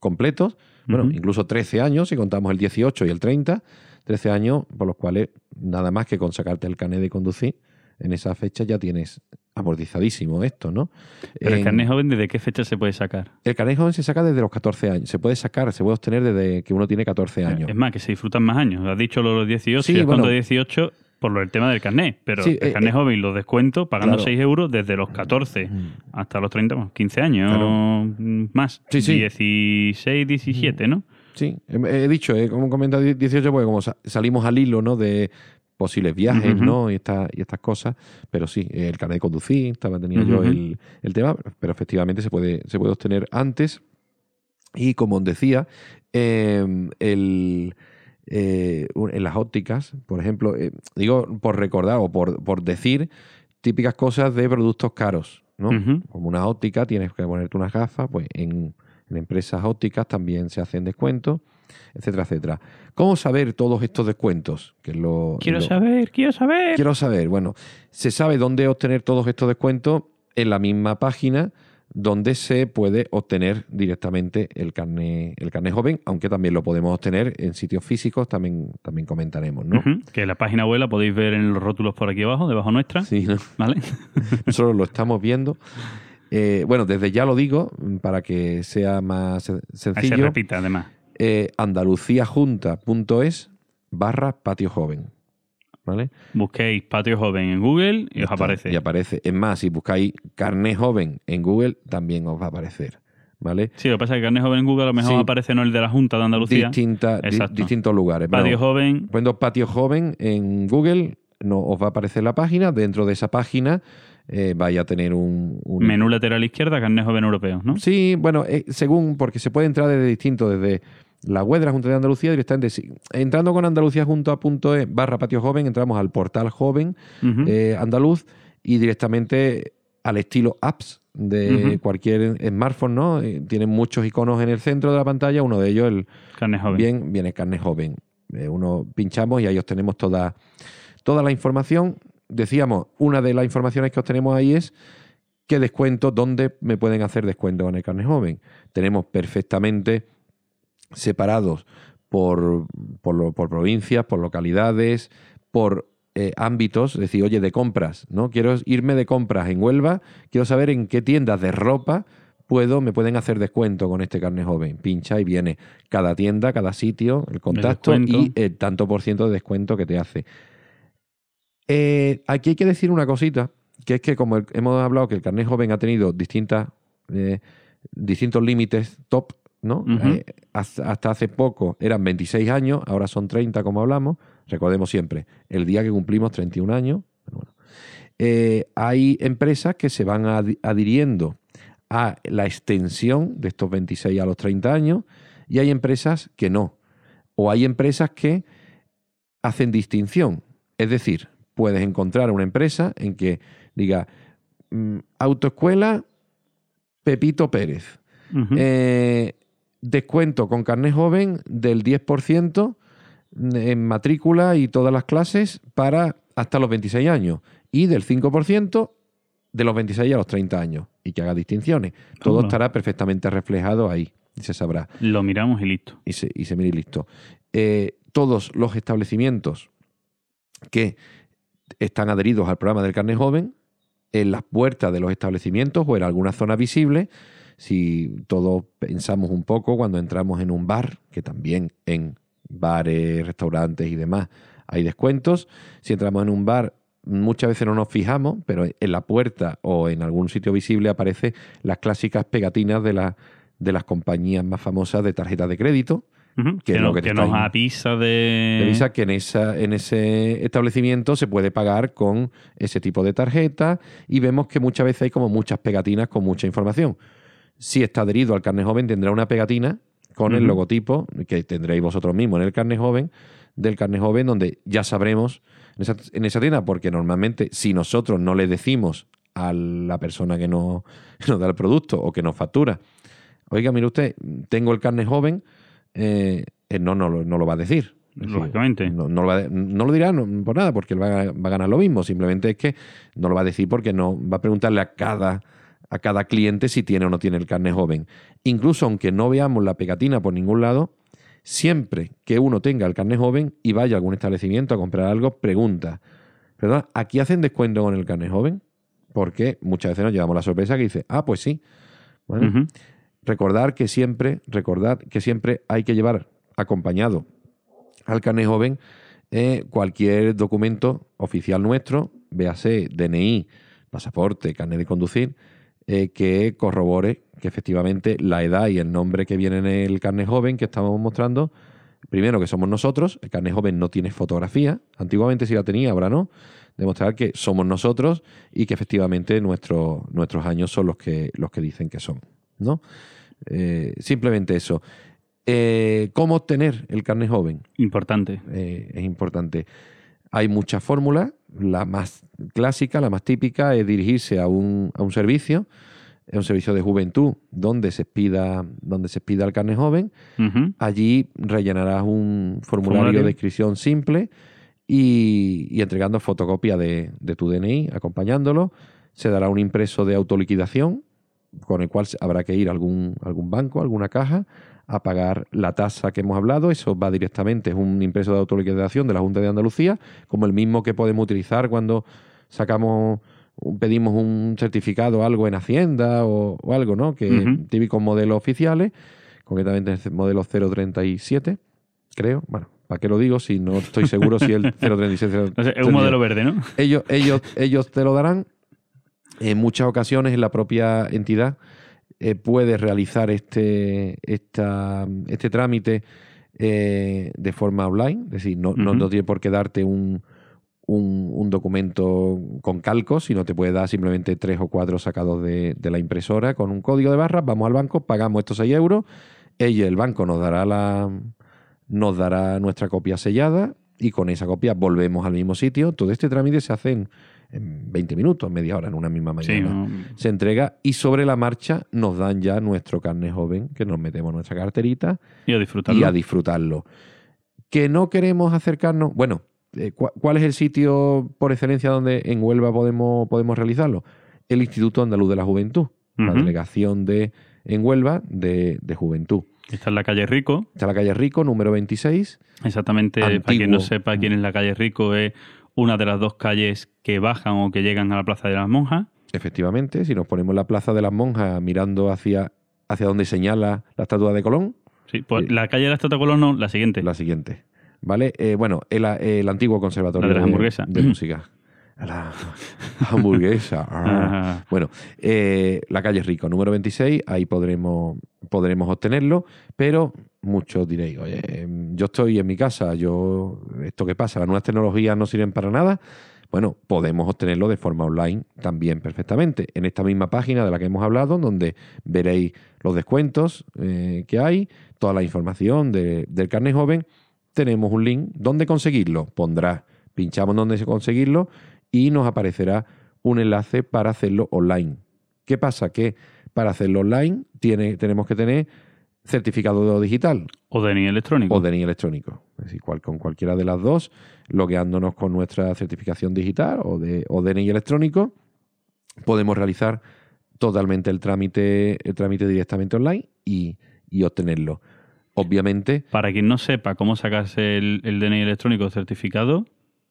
S1: completos. Bueno, incluso 13 años si contamos el 18 y el 30. 13 años por los cuales nada más que con sacarte el carnet de conducir, en esa fecha ya tienes amortizadísimo esto, ¿no?
S4: Pero el carnet joven, ¿desde qué fecha se puede sacar?
S1: el carnet joven se saca desde los 14 años. Se puede sacar, se puede obtener desde que uno tiene 14 años.
S4: Es más, que se disfrutan más años. Has dicho los 18,
S1: Sí,
S4: y
S1: bueno.
S4: cuando 18 por lo del tema del carnet. Pero
S1: Sí,
S4: el
S1: eh,
S4: carnet
S1: eh,
S4: joven lo descuento pagando
S1: claro.
S4: 6 euros desde los 14 hasta los 30, bueno, 15 años
S1: Claro.
S4: mm, más.
S1: Sí.
S4: 16, 17, ¿no?
S1: Sí, he he dicho, eh, como comenta 18, porque como sa- salimos al hilo, ¿no? De posibles viajes. ¿no? Y, esta- y estas cosas. Pero sí, el carnet de conducir, estaba, tenía yo el, el tema, pero efectivamente se puede, se puede obtener antes. Y como os decía, eh, el, eh, en las ópticas, por ejemplo, eh, digo por recordar o por, por decir típicas cosas de productos caros, ¿no? Como una óptica, tienes que ponerte unas gafas, pues en, en empresas ópticas también se hacen descuentos, etcétera, etcétera. ¿Cómo saber todos estos descuentos? Que es lo-
S4: Quiero
S1: lo-
S4: saber, quiero saber.
S1: Quiero saber, bueno, se sabe dónde obtener todos estos descuentos en la misma página donde se puede obtener directamente el carnet, el carnet joven, aunque también lo podemos obtener en sitios físicos, también, también comentaremos, ¿no?
S4: Que la página web la podéis ver en los rótulos por aquí abajo, debajo nuestra.
S1: Sí, ¿no?
S4: ¿Vale?
S1: nosotros lo estamos viendo. Eh, bueno, desde ya lo digo, para que sea más sen-
S4: Ahí se
S1: sencillo,
S4: repite, además.
S1: eh, andaluciajunta.es barra patio joven. ¿Vale?
S4: Busquéis Patio Joven en Google y os aparece.
S1: Y aparece. Es más, si buscáis carnet joven en Google, también os va a aparecer. ¿Vale?
S4: Sí, lo que pasa es que Carnet Joven en Google a lo mejor
S1: Sí.
S4: aparece no el de la Junta de Andalucía.
S1: Distinta- di-
S4: Exacto.
S1: distintos lugares.
S4: Patio Joven,
S1: Poniendo patio joven en Google, no os va a aparecer la página. Dentro de esa página eh, vais a tener un, un-
S4: menú lateral izquierda, Carnet Joven Europeo, ¿no?
S1: Sí, bueno, eh, según, porque se puede entrar desde distinto, desde la web de la Junta de Andalucía directamente. Entrando con andaluciajunta.es barra patio joven, entramos al portal joven eh, andaluz y directamente al estilo apps de cualquier smartphone, ¿no? Eh, tienen muchos iconos en el centro de la pantalla, uno de ellos, el
S4: Carnet Joven.
S1: bien, viene carne joven. Uno pinchamos y ahí obtenemos toda, toda la información. Decíamos, una de las informaciones que obtenemos ahí es qué descuento, dónde me pueden hacer descuento con el carne joven. Tenemos perfectamente separados por, por, provincias, por localidades, por eh, ámbitos, es decir, oye, de compras, ¿no? Quiero irme de compras en Huelva, quiero saber en qué tiendas de ropa puedo, me pueden hacer descuento con este carne joven. Pincha y viene cada tienda, cada sitio, el contacto y el tanto por ciento de descuento que te hace. Eh, aquí hay que decir una cosita, que es que como hemos hablado que el carnet joven ha tenido distintas, eh, distintos límites top, ¿no? Eh, hasta, hace poco eran 26 años, ahora son 30 como hablamos. Recordemos siempre, el día que cumplimos 31 años. bueno. Hay empresas que se van adhiriendo a la extensión de estos 26 a los 30 años y hay empresas que no. O hay empresas que hacen distinción. Es decir, puedes encontrar una empresa en que diga mm, autoescuela Pepito Pérez. Eh, descuento con carnet joven del 10% en matrícula y todas las clases para hasta los 26 años y del 5% de los 26 a los 30 años y que haga distinciones. Todo estará perfectamente reflejado ahí y se sabrá
S4: Lo miramos y listo.
S1: y se, y se mire y listo. Eh, todos los establecimientos que están adheridos al programa del carnet joven, en las puertas de los establecimientos o en alguna zona visible, si todos pensamos un poco cuando entramos en un bar, que también en bares, restaurantes y demás hay descuentos, si entramos en un bar muchas veces no nos fijamos, pero en la puerta o en algún sitio visible aparecen las clásicas pegatinas de, la- de las compañías más famosas de tarjetas de crédito, Que
S4: Que,
S1: es lo
S4: no-
S1: que te
S4: que
S1: está
S4: nos
S1: ahí.
S4: avisa de...
S1: te avisa que en, esa, en ese establecimiento se puede pagar con ese tipo de tarjeta y vemos que muchas veces hay como muchas pegatinas con mucha información. Si está adherido al carnet joven tendrá una pegatina con el logotipo que tendréis vosotros mismos en el carnet joven del carnet joven donde ya sabremos en esa, en esa tienda porque normalmente si nosotros no le decimos a la persona que nos, que nos da el producto o que nos factura oiga mire usted tengo el carnet joven eh, él no, no, lo- no lo va a decir
S4: Lógicamente.
S1: no, no lo va a de- no lo dirá por nada, porque él va a, va a ganar lo mismo. Simplemente es que no lo va a decir porque no va a preguntarle a cada, a cada cliente si tiene o no tiene el carnet joven. Incluso aunque no veamos la pegatina por ningún lado, siempre que uno tenga el carnet joven y vaya a algún establecimiento a comprar algo, pregunta, ¿verdad? ¿Aquí hacen descuento con el carnet joven? Porque muchas veces nos llevamos la sorpresa que dice, ah, pues sí.
S4: Ujú.
S1: Recordar que siempre, recordar que siempre hay que llevar acompañado al carnet joven eh, cualquier documento oficial nuestro, véase DNI, pasaporte, carnet de conducir, eh, que corrobore que efectivamente la edad y el nombre que viene en el carnet joven que estamos mostrando, primero que somos nosotros, el carnet joven no tiene fotografía, antiguamente sí la tenía, ahora no, demostrar que somos nosotros y que efectivamente nuestro- nuestros años son los que, los que dicen que son. ¿No? Eh, simplemente eso. Eh, ¿Cómo obtener el carnet joven?
S4: Importante.
S1: Eh, es importante. Hay muchas fórmulas. La más clásica, la más típica, es dirigirse a un, a un servicio, a un servicio de juventud, donde se pida, donde se pida el carnet joven. Allí rellenarás un formulario,
S4: Formulario.
S1: de inscripción simple y, y entregando fotocopia de, de tu DNI, acompañándolo. Se dará un impreso de autoliquidación, con el cual habrá que ir a algún, algún banco, alguna caja, a pagar la tasa que hemos hablado. Eso va directamente, es un impreso de autoliquidación de la Junta de Andalucía, como el mismo que podemos utilizar cuando sacamos pedimos un certificado o algo en Hacienda o, o algo, ¿no? Que
S4: Ujú.
S1: típicos modelos oficiales, concretamente el modelo 037, creo. Bueno, ¿para qué lo digo si no estoy seguro si el 037
S4: No sé, es un modelo verde, ¿no?
S1: ellos, ellos, ellos te lo darán. En muchas ocasiones en la propia entidad eh, puedes realizar este, esta, este trámite eh, de forma online, es decir, no, no,
S4: Ujú.
S1: no tiene por qué darte un, un, un documento con calcos, sino te puede dar simplemente tres o cuatro sacados de, de la impresora con un código de barras, vamos al banco, pagamos estos 6 euros, ella, el banco, nos dará la nos dará nuestra copia sellada y con esa copia volvemos al mismo sitio. Todo este trámite se hace en, en 20 minutos, media hora, en una misma
S4: Sí,
S1: mañana.
S4: no,
S1: Se entrega y sobre la marcha nos dan ya nuestro carnet joven, que nos metemos en nuestra carterita
S4: y a disfrutarlo.
S1: y a disfrutarlo. Que no queremos acercarnos. Bueno, eh, ¿cu- ¿cuál es el sitio por excelencia donde en Huelva podemos, podemos realizarlo? El Instituto Andaluz de la Juventud, la delegación de en Huelva de, de Juventud.
S4: Está en la calle Rico.
S1: Está la calle Rico, número 26.
S4: Exactamente, para quien no sepa quién es la calle Rico, es una de las dos calles que bajan o que llegan a la Plaza de las Monjas.
S1: Efectivamente, si nos ponemos la Plaza de las Monjas mirando hacia, hacia donde señala la estatua de Colón,
S4: Sí, pues
S1: Sí.
S4: la calle de la Estatua Colón no, la siguiente.
S1: la siguiente. ¿Vale? Eh, bueno, el, el antiguo conservatorio
S4: La de las hamburguesas.
S1: de música. La hamburguesa. Ah. Bueno, eh, la calle Rico, número 26, ahí podremos, podremos obtenerlo, pero muchos diréis, oye, em, yo estoy en mi casa, yo, ¿esto qué pasa? ¿Las nuevas tecnologías no sirven para nada? bueno, podemos obtenerlo de forma online también perfectamente. En esta misma página de la que hemos hablado, donde veréis los descuentos eh, que hay, toda la información de- del carnet joven, tenemos un link. ¿Dónde conseguirlo? Pondrá, pinchamos dónde conseguirlo y nos aparecerá un enlace para hacerlo online. ¿Qué pasa? Que para hacerlo online tiene, tenemos que tener certificado digital
S4: O DNI electrónico.
S1: o DNI electrónico. Es decir, cual- con cualquiera de las dos, logueándonos con nuestra certificación digital o, de, o DNI electrónico, podemos realizar totalmente el trámite, el trámite directamente online y, y obtenerlo. Obviamente,
S4: Para quien no sepa cómo sacarse el, el DNI electrónico certificado,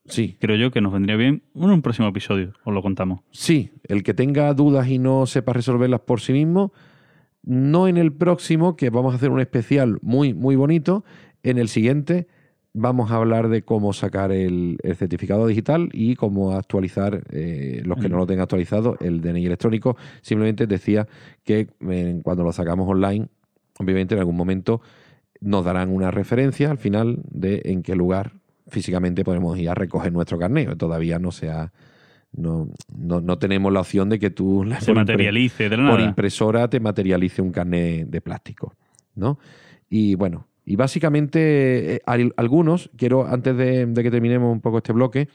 S1: sí,
S4: creo yo que nos vendría bien en un próximo episodio. Os lo contamos.
S1: Sí, el que tenga dudas y no sepa resolverlas por sí mismo, no en el próximo, que vamos a hacer un especial muy, muy bonito. En el siguiente vamos a hablar de cómo sacar el, el certificado digital y cómo actualizar, eh, los que no lo tengan actualizado, el DNI electrónico. Simplemente decía que eh, cuando lo sacamos online, obviamente en algún momento nos darán una referencia al final de en qué lugar físicamente podemos ir a recoger nuestro carnet. Todavía no se ha, no, no, no tenemos la opción de que tú la-
S4: Se materialice de la
S1: por impresora te materialice un carnet de plástico, ¿no? Y bueno, y básicamente eh, al- algunos, quiero antes de, de que terminemos un poco este bloque,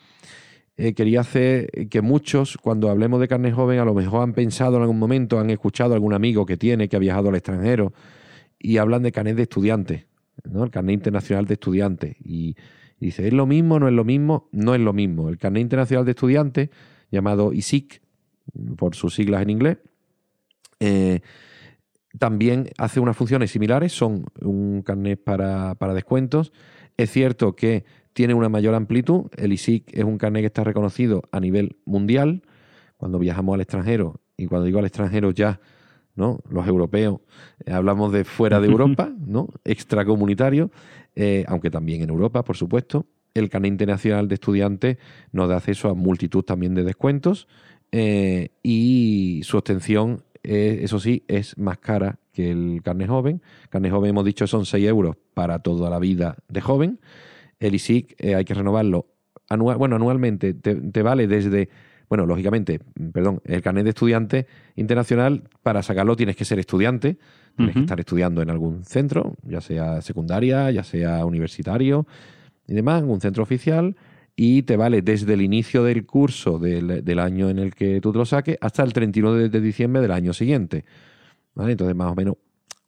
S1: eh, quería hacer que muchos, cuando hablemos de carnet joven, a lo mejor han pensado en algún momento, han escuchado a algún amigo que tiene, que ha viajado al extranjero, y hablan de carnet de estudiante, ¿no? El carnet internacional de estudiante. Y dice, ¿es lo mismo? ¿No es lo mismo? No es lo mismo. El carnet internacional de estudiante, llamado ISIC, por sus siglas en inglés, eh, también hace unas funciones similares, son un carnet para, para descuentos. Es cierto que tiene una mayor amplitud. El ISIC es un carnet que está reconocido a nivel mundial. Cuando viajamos al extranjero, y cuando digo al extranjero ya, ¿no? Los europeos, eh, hablamos de fuera de Europa, ¿no? Extracomunitario, eh, aunque también en Europa, por supuesto. El carnet internacional de estudiantes nos da acceso a multitud también de descuentos eh, y su obtención, eso sí, es más cara que el carnet joven. Carnet joven, hemos dicho, son 6 euros para toda la vida de joven. El ISIC eh, hay que renovarlo bueno, anualmente, te, te vale desde, bueno, lógicamente, perdón, el carnet de estudiante internacional, para sacarlo tienes que ser estudiante, tienes que estar estudiando en algún centro, ya sea secundaria, ya sea universitario y demás, un centro oficial, y te vale desde el inicio del curso del, del año en el que tú te lo saques hasta el 31 de, de diciembre del año siguiente. ¿Vale? Entonces, más o menos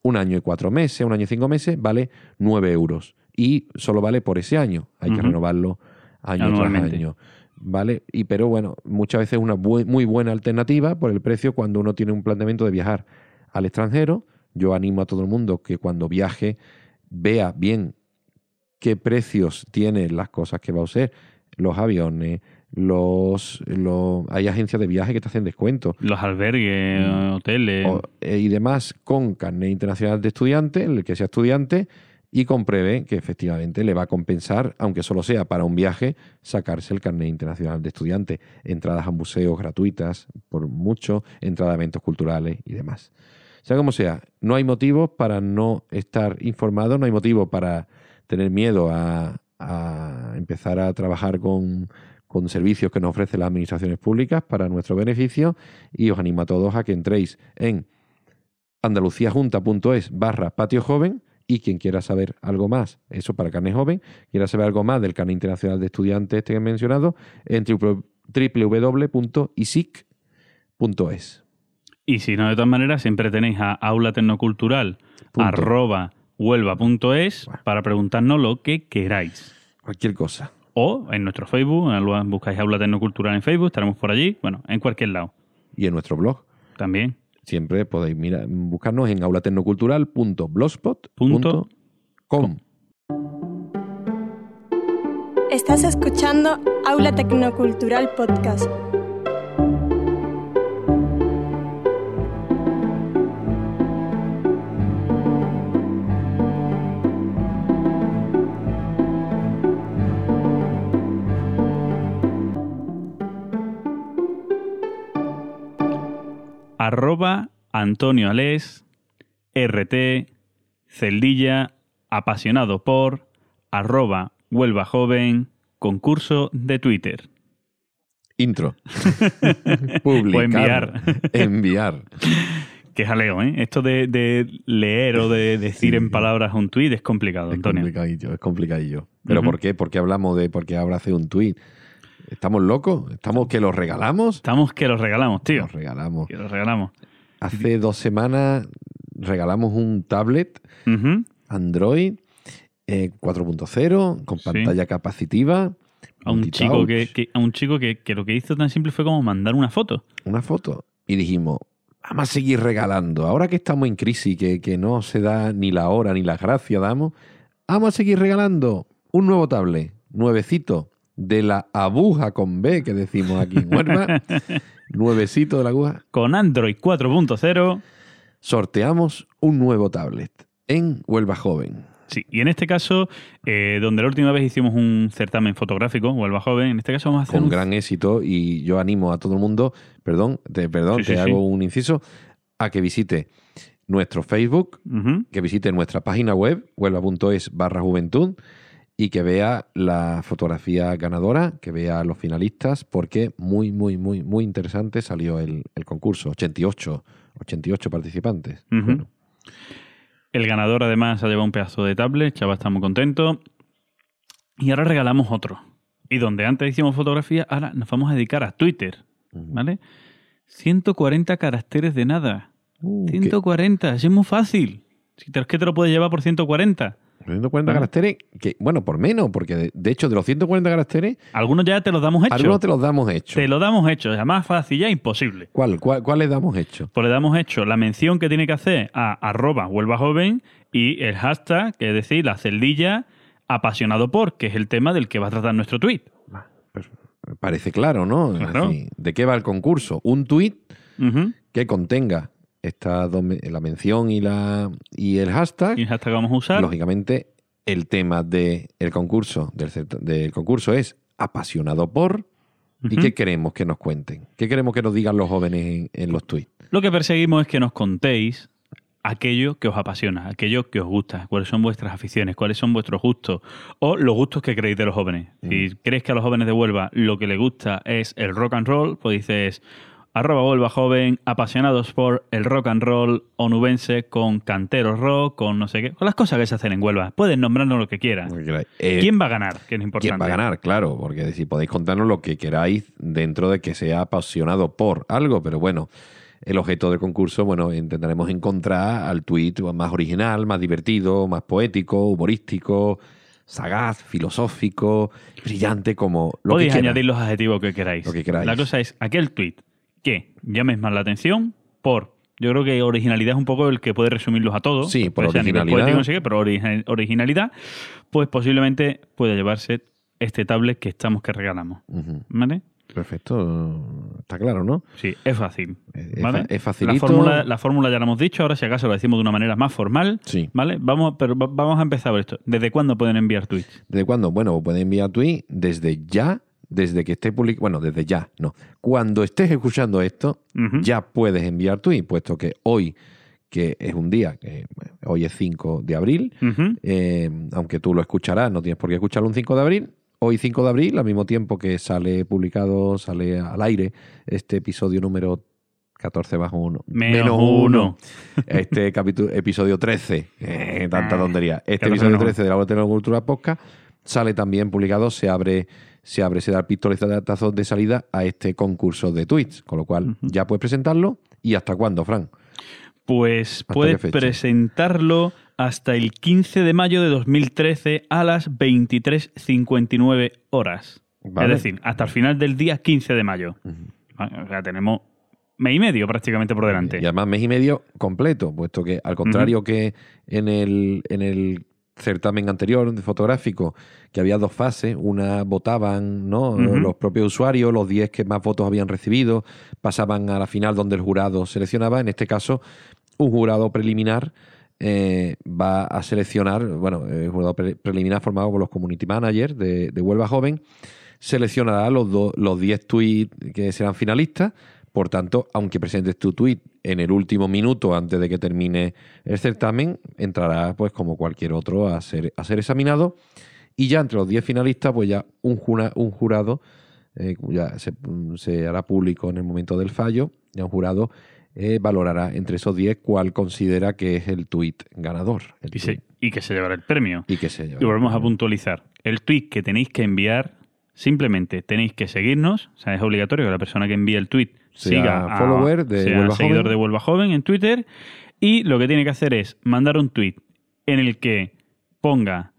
S1: un año y cuatro meses, un año y cinco meses, vale 9 euros. Y solo vale por ese año. Hay que renovarlo año tras año. ¿Vale? Y pero bueno, muchas veces es una bu- muy buena alternativa por el precio cuando uno tiene un planteamiento de viajar al extranjero. Yo animo a todo el mundo que cuando viaje vea bien qué precios tienen las cosas que va a usar, los aviones, los, los hay agencias de viaje que te hacen descuentos
S4: Los albergues,
S1: Mm.
S4: hoteles.
S1: o- eh, y demás con carnet internacional de estudiante, el que sea estudiante, y compruebe que efectivamente le va a compensar, aunque solo sea para un viaje, sacarse el carnet internacional de estudiante. Entradas a museos gratuitas, por mucho, entrada a eventos culturales y demás. Sea como sea, no hay motivos para no estar informado, no hay motivo para tener miedo a, empezar a trabajar con, con servicios que nos ofrecen las administraciones públicas para nuestro beneficio y os animo a todos a que entréis en andaluciajunta.es barra patio joven y quien quiera saber algo más, eso para carne joven, quiera saber algo más del carnet internacional de estudiantes este que he mencionado, en www.isic.es.
S4: Y si no, de todas maneras, siempre tenéis a aula tecnocultural
S1: Punto.
S4: arroba huelva.es
S1: Bueno.
S4: para preguntarnos lo que queráis.
S1: Cualquier cosa.
S4: O en nuestro Facebook, en buscáis Aula Tecnocultural en Facebook, estaremos por allí. Bueno, en cualquier lado
S1: Y en nuestro blog.
S4: también.
S1: Siempre podéis mirar, buscarnos en aulatecnocultural.blogspot.com.
S2: Estás escuchando Aula Tecnocultural Podcast.
S4: Arroba Antonio Alés, RT, Celdilla, apasionado por, arroba Huelva Joven, concurso de Twitter.
S1: Intro. Publicar.
S4: O enviar.
S1: Enviar.
S4: Que jaleo, ¿eh? Esto de, de leer o de decir
S1: Sí.
S4: en palabras un tuit es complicado,
S1: Es
S4: Antonio.
S1: complicadillo, es complicadillo. ¿Pero
S4: Ujú.
S1: por qué? ¿Por qué hablamos de por qué ahora hace un tuit? ¿Estamos locos? ¿Estamos que los regalamos?
S4: Estamos que los regalamos, tío.
S1: Los regalamos.
S4: Que los regalamos.
S1: Hace dos semanas regalamos un tablet
S4: Ujú.
S1: Android eh, 4.0 con
S4: Sí.
S1: pantalla capacitiva.
S4: A un chico, que, que- a un chico que, que lo que hizo tan simple fue como mandar una foto.
S1: Una foto. Y dijimos, vamos a seguir regalando. Ahora que estamos en crisis, que, que no se da ni la hora ni la gracia damos, vamos a seguir regalando un nuevo tablet, nuevecito, de la aguja con B que decimos aquí en Huelva. nuevecito de la aguja.
S4: Con Android 4.0.
S1: Sorteamos un nuevo tablet en Huelva Joven.
S4: Sí, y en este caso, eh, donde la última vez hicimos un certamen fotográfico, Huelva Joven, en este caso vamos a hacer
S1: con
S4: un...
S1: gran éxito y yo animo a todo el mundo, perdón, te, perdón,
S4: Sí,
S1: te
S4: sí.
S1: hago un inciso, a que visite nuestro Facebook, que visite nuestra página web, huelva.es barra juventud, y que vea la fotografía ganadora, que vea a los finalistas, porque muy, muy, muy, muy interesante salió el, el concurso. 88, 88 participantes.
S4: Ujú.
S1: Bueno,
S4: El ganador además ha llevado un pedazo de tablet, chaval está muy contento. Y ahora regalamos otro. Y donde antes hicimos fotografía, ahora nos vamos a dedicar a Twitter,
S1: ujú.
S4: ¿vale? 140 caracteres de nada.
S1: Uh, ¿qué?
S4: 140, es muy fácil. Si te, es que te lo puedes llevar por 140.
S1: 140
S4: Vale.
S1: caracteres, que, bueno, por menos, porque de, de hecho de los 140 caracteres,
S4: Algunos ya te los damos hechos.
S1: algunos te los damos hechos.
S4: Te lo damos hecho. Es más fácil ya, imposible.
S1: ¿Cuál, cuál, ¿Cuál les damos hecho?
S4: Pues le damos hecho la mención que tiene que hacer a arroba Huelva Joven y el hashtag, que es decir, la celdilla apasionado por, que es el tema del que va a tratar nuestro tweet.
S1: Pues, parece claro, ¿no?
S4: Claro.
S1: ¿De qué va el concurso? Un
S4: Ujú.
S1: que contenga estas dos la mención y, la, y el hashtag.
S4: Y el hashtag que vamos a usar.
S1: Lógicamente, el tema del concurso, del, concurso es apasionado por. ¿Y qué queremos que nos cuenten? ¿Qué queremos que nos digan los jóvenes en, en los tweets?
S4: Lo que perseguimos es que nos contéis aquello que os apasiona, aquello que os gusta, cuáles son vuestras aficiones, cuáles son vuestros gustos o los gustos que creéis de los jóvenes. Si crees que a los jóvenes de Huelva lo que les gusta es el rock and roll, pues dices arroba Huelva joven, apasionados por el rock and roll onubense con canteros rock, con no sé qué, con las cosas que se hacen en Huelva. Pueden nombrarnos lo que quieran.
S1: Eh,
S4: ¿Quién va a ganar? Que es importante.
S1: ¿Quién va a ganar? Claro, porque si podéis contarnos lo que queráis dentro de que sea apasionado por algo, pero bueno, el objeto del concurso, bueno, intentaremos encontrar al tweet más original, más divertido, más poético, humorístico, sagaz, filosófico, brillante, como lo
S4: Podéis
S1: que quieras.
S4: añadir los adjetivos que queráis.
S1: Lo que queráis.
S4: La cosa es aquel tweet que llames más la atención por. Yo creo que originalidad es un poco el que puede resumirlos a todos.
S1: Sí, por
S4: Puede nivel
S1: originalidad.
S4: poético, no sé qué, pero origi- originalidad, pues posiblemente pueda llevarse este tablet que estamos que regalamos. ¿Vale?
S1: Perfecto, está claro, ¿no?
S4: Sí, es fácil.
S1: Es-
S4: ¿vale?
S1: es facilito.
S4: La fórmula, la fórmula ya la hemos dicho, ahora si acaso lo decimos de una manera más formal.
S1: Sí.
S4: ¿Vale? Vamos, pero va- vamos a empezar por esto. ¿Desde cuándo pueden enviar tweets?
S1: ¿Desde cuándo? Bueno, puedes enviar tweet desde ya, desde que esté publicado. Bueno, desde ya, no. Cuando estés escuchando esto, ya puedes enviar tweet, puesto que hoy, que es un día, que bueno, hoy es 5 de abril, eh, aunque tú lo escucharás, no tienes por qué escucharlo un 5 de abril. Hoy 5 de abril, al mismo tiempo que sale publicado, sale al aire este episodio número 14 bajo 1.
S4: Menos uno.
S1: Este capítulo, episodio 13. Eh, tanta
S4: Ah,
S1: tontería. Este
S4: 14
S1: episodio
S4: menos
S1: 13 de la Vuelta de la Cultura Podcast sale también publicado, se abre, se abre, se da el pistoletazo de salida a este concurso de tweets. Con lo cual, ya puedes presentarlo. ¿Y hasta cuándo, Fran?
S4: Pues
S1: ¿Hasta
S4: puedes presentarlo hasta el 15 de mayo de 2013 a las 23.59 horas.
S1: Vale.
S4: Es decir, hasta el final del día 15 de mayo. O sea, tenemos mes y medio prácticamente por delante.
S1: Y además mes y medio completo, puesto que al contrario que en el, en el certamen anterior de fotográfico, que había dos fases, una votaban ¿no? Los propios usuarios, los 10 que más votos habían recibido, pasaban a la final donde el jurado seleccionaba, en este caso un jurado preliminar eh, va a seleccionar, bueno, el jurado pre- preliminar formado por los community managers de, de Huelva Joven, seleccionará los, do- los 10 tweets que serán finalistas. Por tanto, aunque presentes tu tweet en el último minuto antes de que termine el certamen, entrará pues como cualquier otro a ser, a ser examinado. Y ya entre los 10 finalistas, pues ya un, jura- un jurado eh, ya se, se hará público en el momento del fallo, y un jurado eh, valorará entre esos 10 cuál considera que es el tuit ganador. el
S4: Y, se-
S1: tuit-
S4: y que se llevará el premio.
S1: y que se lleva.
S4: Y volvemos a puntualizar. El tweet que tenéis que enviar, simplemente tenéis que seguirnos. O sea, es obligatorio que la persona que envíe el tweet
S1: Sea
S4: siga a-
S1: follower de
S4: sea
S1: Huelva
S4: seguidor
S1: Joven.
S4: de Huelva Joven en Twitter. Y lo que tiene que hacer es mandar un tweet en el que ponga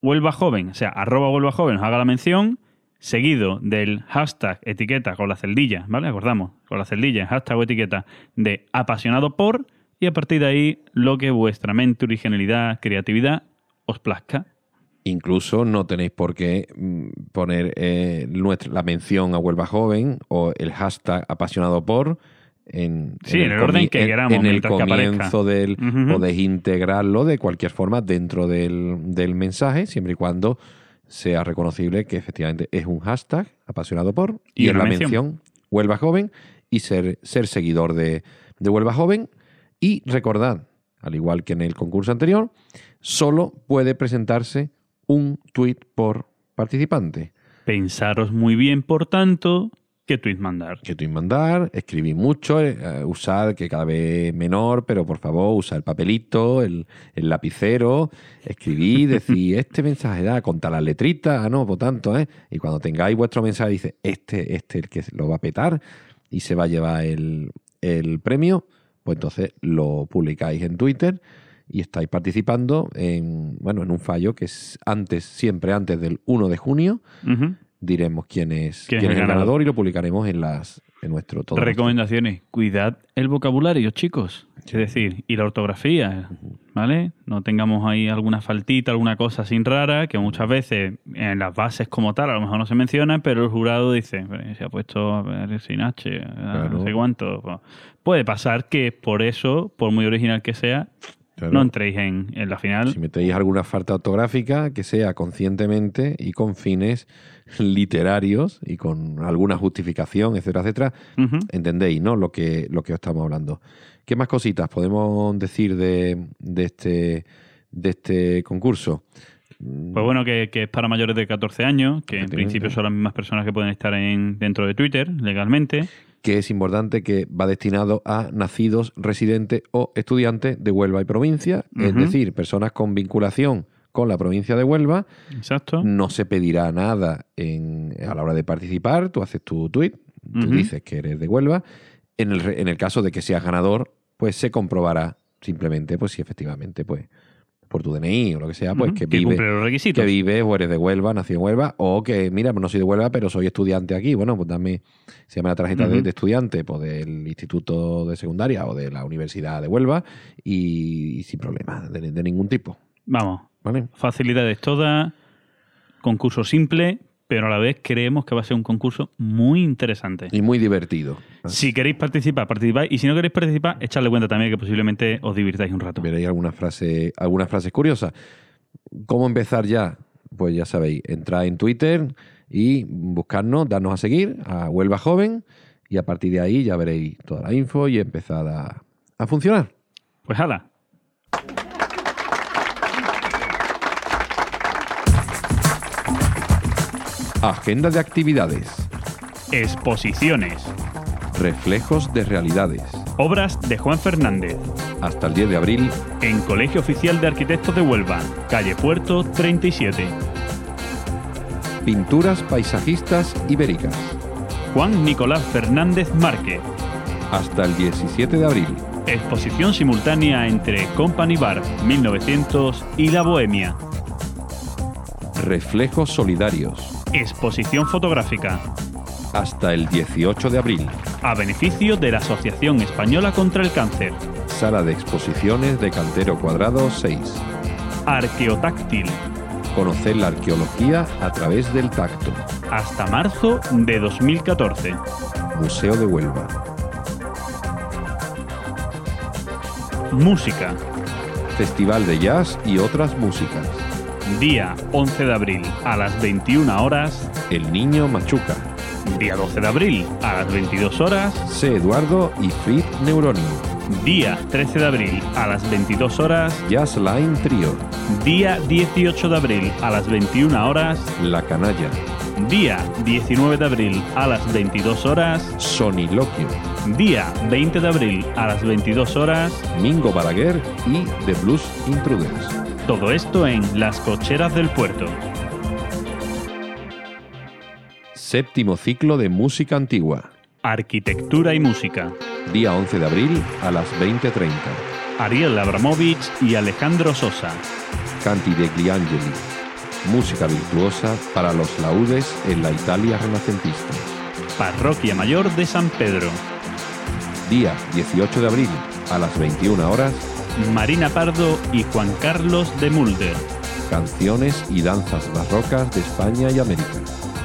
S4: Huelva Joven, o sea, arroba Huelva Joven, os haga la mención, seguido del hashtag etiqueta con la celdilla, ¿vale? Acordamos, con la celdilla, hashtag o etiqueta de apasionado por, y a partir de ahí lo que vuestra mente, originalidad, creatividad os plazca.
S1: Incluso no tenéis por qué mm, poner eh, nuestra, la mención a Huelva Joven o el hashtag apasionado por en,
S4: Sí, en el orden que queramos,
S1: en el
S4: que
S1: comienzo del
S4: Ujú.
S1: podéis integrarlo de cualquier forma dentro del, del mensaje siempre y cuando sea reconocible que efectivamente es un hashtag apasionado por
S4: Y una
S1: la
S4: mención.
S1: mención Huelva Joven y ser, ser seguidor de, de Huelva Joven y recordad al igual que en el concurso anterior solo puede presentarse un tweet por participante
S4: Pensaros muy bien, por tanto, qué tweet mandar.
S1: que tweet mandar, escribir mucho, eh, usar que cada vez menor, pero por favor, usa el papelito, el, el lapicero, escribir, decir, este mensaje da, contar las letritas, ah, no, por tanto, ¿eh? Y cuando tengáis vuestro mensaje, dice, este, este el que lo va a petar y se va a llevar el, el premio, pues entonces lo publicáis en Twitter y estáis participando en, bueno, en un fallo que es antes, siempre antes del 1 de junio, diremos quién es,
S4: ¿Quién
S1: quién
S4: es el ganador?
S1: ganador y lo publicaremos en las en nuestro todo nuestro-
S4: Recomendaciones. Cuidad el vocabulario, chicos. Es decir, y la ortografía, ¿vale? No tengamos ahí alguna faltita, alguna cosa sin rara, que muchas veces en las bases como tal a lo mejor no se menciona, pero el jurado dice, "Pero se ha puesto sin H, a no
S1: Claro.
S4: sé cuánto. Pues, Puede pasar que por eso, por muy original que sea,
S1: Claro.
S4: no entréis en, en la final.
S1: Si metéis alguna falta ortográfica, que sea conscientemente y con fines literarios y con alguna justificación, etcétera, etcétera, entendéis, ¿no? Lo que, lo que os estamos hablando. ¿Qué más cositas podemos decir de, de este, de este concurso?
S4: Pues bueno, que, que es para mayores de 14 años, que en principio son las mismas personas que pueden estar en, dentro de Twitter legalmente.
S1: Que es importante que va destinado a nacidos, residentes o estudiantes de Huelva y provincia, es decir, personas con vinculación con la provincia de Huelva.
S4: Exacto.
S1: No se pedirá nada en- a la hora de participar, tú haces tu tweet, tú dices que eres de Huelva. En el, en el caso de que seas ganador, pues se comprobará simplemente pues si efectivamente pues por tu DNI o lo que sea, pues que
S4: que
S1: vive
S4: los requisitos.
S1: que vives o eres de Huelva, nacido en Huelva, o que, mira, no soy de Huelva, pero soy estudiante aquí. Bueno, pues dame, se llama la tarjeta de, estudiante pues, del instituto de secundaria o de la Universidad de Huelva y, y sin problema, de, de ningún tipo.
S4: Vamos,
S1: ¿Vale?
S4: facilidades todas, concurso simple, pero a la vez creemos que va a ser un concurso muy interesante.
S1: Y muy divertido.
S4: Si queréis participar, participáis. Y si no queréis participar, echadle cuenta también que posiblemente os divirtáis un rato.
S1: Veréis algunas frases, algunas frases curiosas. ¿Cómo empezar ya? Pues ya sabéis, entrad en Twitter y buscarnos, darnos a seguir a Huelva Joven y a partir de ahí ya veréis toda la info y empezad a, a funcionar.
S4: Pues hala.
S1: Agenda de actividades,
S4: Exposiciones.
S1: reflejos de realidades.
S4: Obras de Juan Fernández.
S1: Hasta el 10 de abril,
S4: En Colegio Oficial de Arquitectos de Huelva, calle Puerto 37.
S1: pinturas paisajistas ibéricas.
S4: Juan Nicolás Fernández Márquez.
S1: Hasta el 17 de abril,
S4: Exposición simultánea entre Company Bar 1900 y La Bohemia.
S1: reflejos solidarios.
S4: Exposición fotográfica
S1: Hasta el 18 de abril,
S4: a beneficio de la Asociación Española contra el Cáncer.
S1: sala de exposiciones de Cantero Cuadrado 6.
S4: Arqueotáctil
S1: Conocer la arqueología a través del tacto.
S4: hasta marzo de 2014.
S1: Museo de Huelva.
S4: Música.
S1: Festival de jazz y otras músicas.
S4: Día 11 de abril a las 21 horas.
S1: El Niño Machuca.
S4: Día 12 de abril a las 22 horas.
S1: C. Eduardo y Fritz Neuroni.
S4: Día 13 de abril a las 22 horas.
S1: Jazz Line Trio.
S4: Día 18 de abril a las 21 horas.
S1: La Canalla.
S4: Día 19 de abril a las 22 horas.
S1: Soniloquio,
S4: Día 20 de abril a las 22 horas.
S1: Mingo Balaguer y The Blues Intruders.
S4: Todo esto en Las Cocheras del Puerto.
S1: Séptimo ciclo de música antigua.
S4: Arquitectura y música.
S1: Día 11 de abril a las 20.30.
S4: Ariel Abramovich y Alejandro Sosa.
S1: Canti degli Angeli. Música virtuosa para los laudes en la Italia renacentista.
S4: Parroquia Mayor de San Pedro.
S1: Día 18 de abril a las 21 horas.
S4: Marina Pardo y Juan Carlos de Mulder.
S1: Canciones y danzas barrocas de España y América.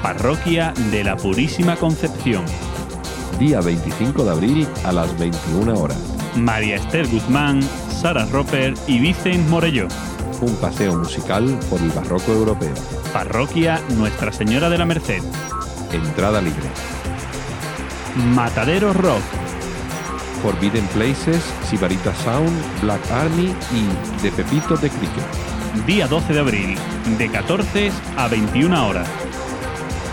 S4: Parroquia de la Purísima Concepción.
S1: Día 25 de abril a las 21 horas.
S4: María Esther Guzmán, Sara Roper y Vicent Morello.
S1: Un paseo musical por el barroco europeo.
S4: Parroquia Nuestra Señora de la Merced.
S1: Entrada libre.
S4: Matadero Rock.
S1: Forbidden Places, Sibarita Sound, Black Army y De Pepito de Cricket.
S4: Día 12 de abril, de 14 a 21 horas.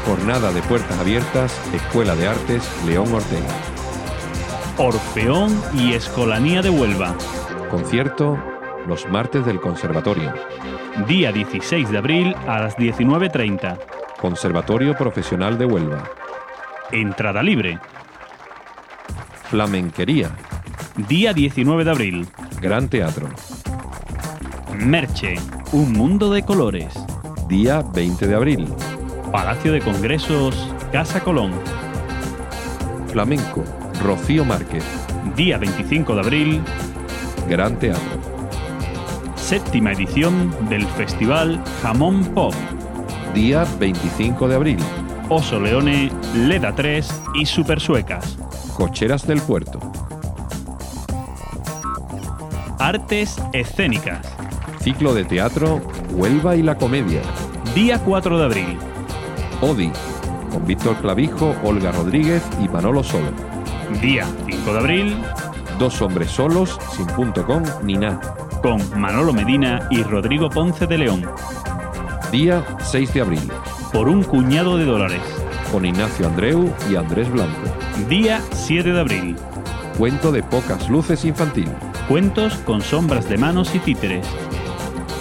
S1: Jornada de puertas abiertas, Escuela de Artes León Ortega.
S4: Orfeón y Escolanía de Huelva.
S1: Concierto los martes del Conservatorio.
S4: Día 16 de abril a las 19.30.
S1: Conservatorio Profesional de Huelva.
S4: Entrada libre.
S1: Flamenquería.
S4: Día 19 de abril.
S1: Gran Teatro.
S4: Merche. Un mundo de colores.
S1: Día 20 de abril.
S4: Palacio de Congresos. Casa Colón.
S1: Flamenco. Rocío Márquez.
S4: Día 25 de abril.
S1: Gran Teatro.
S4: Séptima edición del Festival Jamón Pop.
S1: Día 25 de abril.
S4: Oso Leone, Leda 3 y Super Suecas.
S1: Cocheras del Puerto.
S4: Artes escénicas.
S1: Ciclo de teatro Huelva y la Comedia.
S4: Día 4 de abril.
S1: Odi. Con Víctor Clavijo, Olga Rodríguez y Manolo Solo.
S4: Día 5 de abril.
S1: Dos hombres solos, sin punto com ni nada.
S4: Con Manolo Medina y Rodrigo Ponce de León.
S1: Día 6 de abril.
S4: Por un cuñado de dólares.
S1: Con Ignacio Andreu y Andrés Blanco.
S4: Día 7 de abril.
S1: Cuento de pocas luces infantil.
S4: Cuentos con sombras de manos y títeres.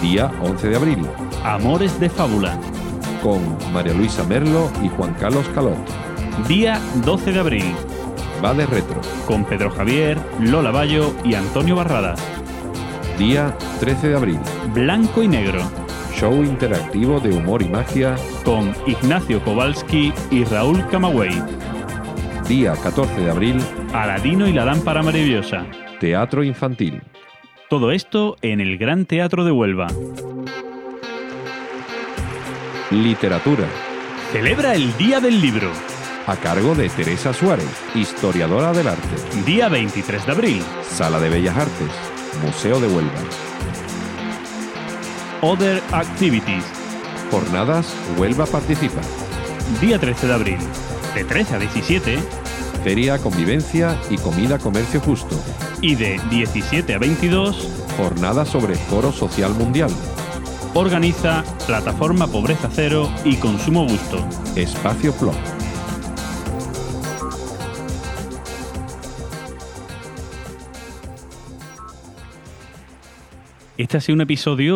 S1: Día 11 de abril.
S4: Amores de fábula.
S1: Con María Luisa Merlo y Juan Carlos Calot.
S4: Día 12 de abril.
S1: Va de retro.
S4: Con Pedro Javier, Lola Bayo y Antonio Barradas.
S1: Día 13 de abril.
S4: Blanco y negro.
S1: Show interactivo de humor y magia.
S4: Con Ignacio Kowalski y Raúl Camagüey.
S1: Día 14 de abril.
S4: Aladino y la lámpara maravillosa.
S1: Teatro infantil.
S4: Todo esto en el Gran Teatro de Huelva.
S1: Literatura.
S4: Celebra el Día del Libro.
S1: A cargo de Teresa Suárez, historiadora del arte.
S4: Día 23 de abril.
S1: Sala de Bellas Artes. Museo de Huelva.
S4: Other Activities.
S1: Jornadas Huelva participa.
S4: Día 13 de abril. De 13 a 17.
S1: Feria Convivencia y Comida Comercio Justo.
S4: Y de 17 a 22.
S1: Jornada sobre Foro Social Mundial.
S4: Organiza Plataforma Pobreza Cero y Consumo Gusto.
S1: Espacio Plop.
S4: Este ha sido un episodio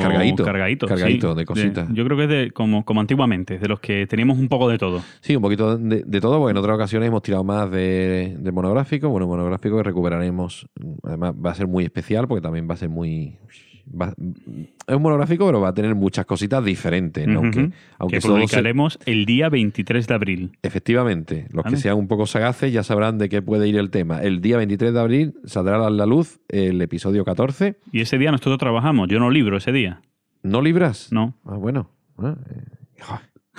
S1: Cargadito,
S4: cargadito,
S1: cargadito
S4: sí.
S1: de cositas.
S4: yo creo que es de, como, como antiguamente, de los que teníamos un poco de todo.
S1: Sí, un poquito de, de todo, porque en otras ocasiones hemos tirado más de, de monográfico. Bueno, monográfico que recuperaremos. Además, va a ser muy especial porque también va a ser muy. Va- es un monográfico, pero va a tener muchas cositas diferentes. Aunque, aunque
S4: que
S1: se-
S4: publicaremos el día 23 de abril.
S1: Efectivamente, los que sean un poco sagaces ya sabrán de qué puede ir el tema. El día 23 de abril saldrá a la luz el episodio 14.
S4: Y ese día nosotros trabajamos. Yo no libro ese día.
S1: ¿No libras?
S4: No.
S1: Ah, bueno. Ah, eh,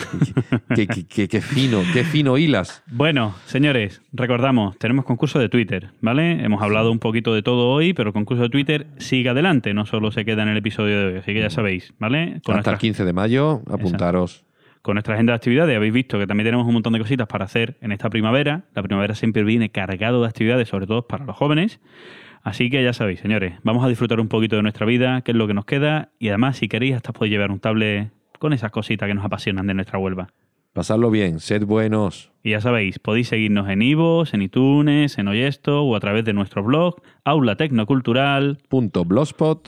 S1: qué, qué- qué- qué fino, qué fino hilas.
S4: Bueno, señores, recordamos, tenemos concurso de Twitter, ¿vale? Hemos hablado un poquito de todo hoy, pero el concurso de Twitter sigue adelante, no solo se queda en el episodio de hoy, así que ya sabéis, ¿vale? Con
S1: Hasta
S4: nuestra,
S1: el 15 de mayo, apuntaros.
S4: con nuestra agenda de actividades habéis visto que también tenemos un montón de cositas para hacer en esta primavera. La primavera siempre viene cargado de actividades, sobre todo para los jóvenes. Así que ya sabéis, señores, vamos a disfrutar un poquito de nuestra vida, qué es lo que nos queda, y además, si queréis, hasta podéis llevar un tablet con esas cositas que nos apasionan de nuestra Huelva.
S1: Pasadlo bien, sed buenos.
S4: Y ya sabéis, podéis seguirnos en Ivos, en iTunes, en Oyesto o a través de nuestro blog
S1: blogspot.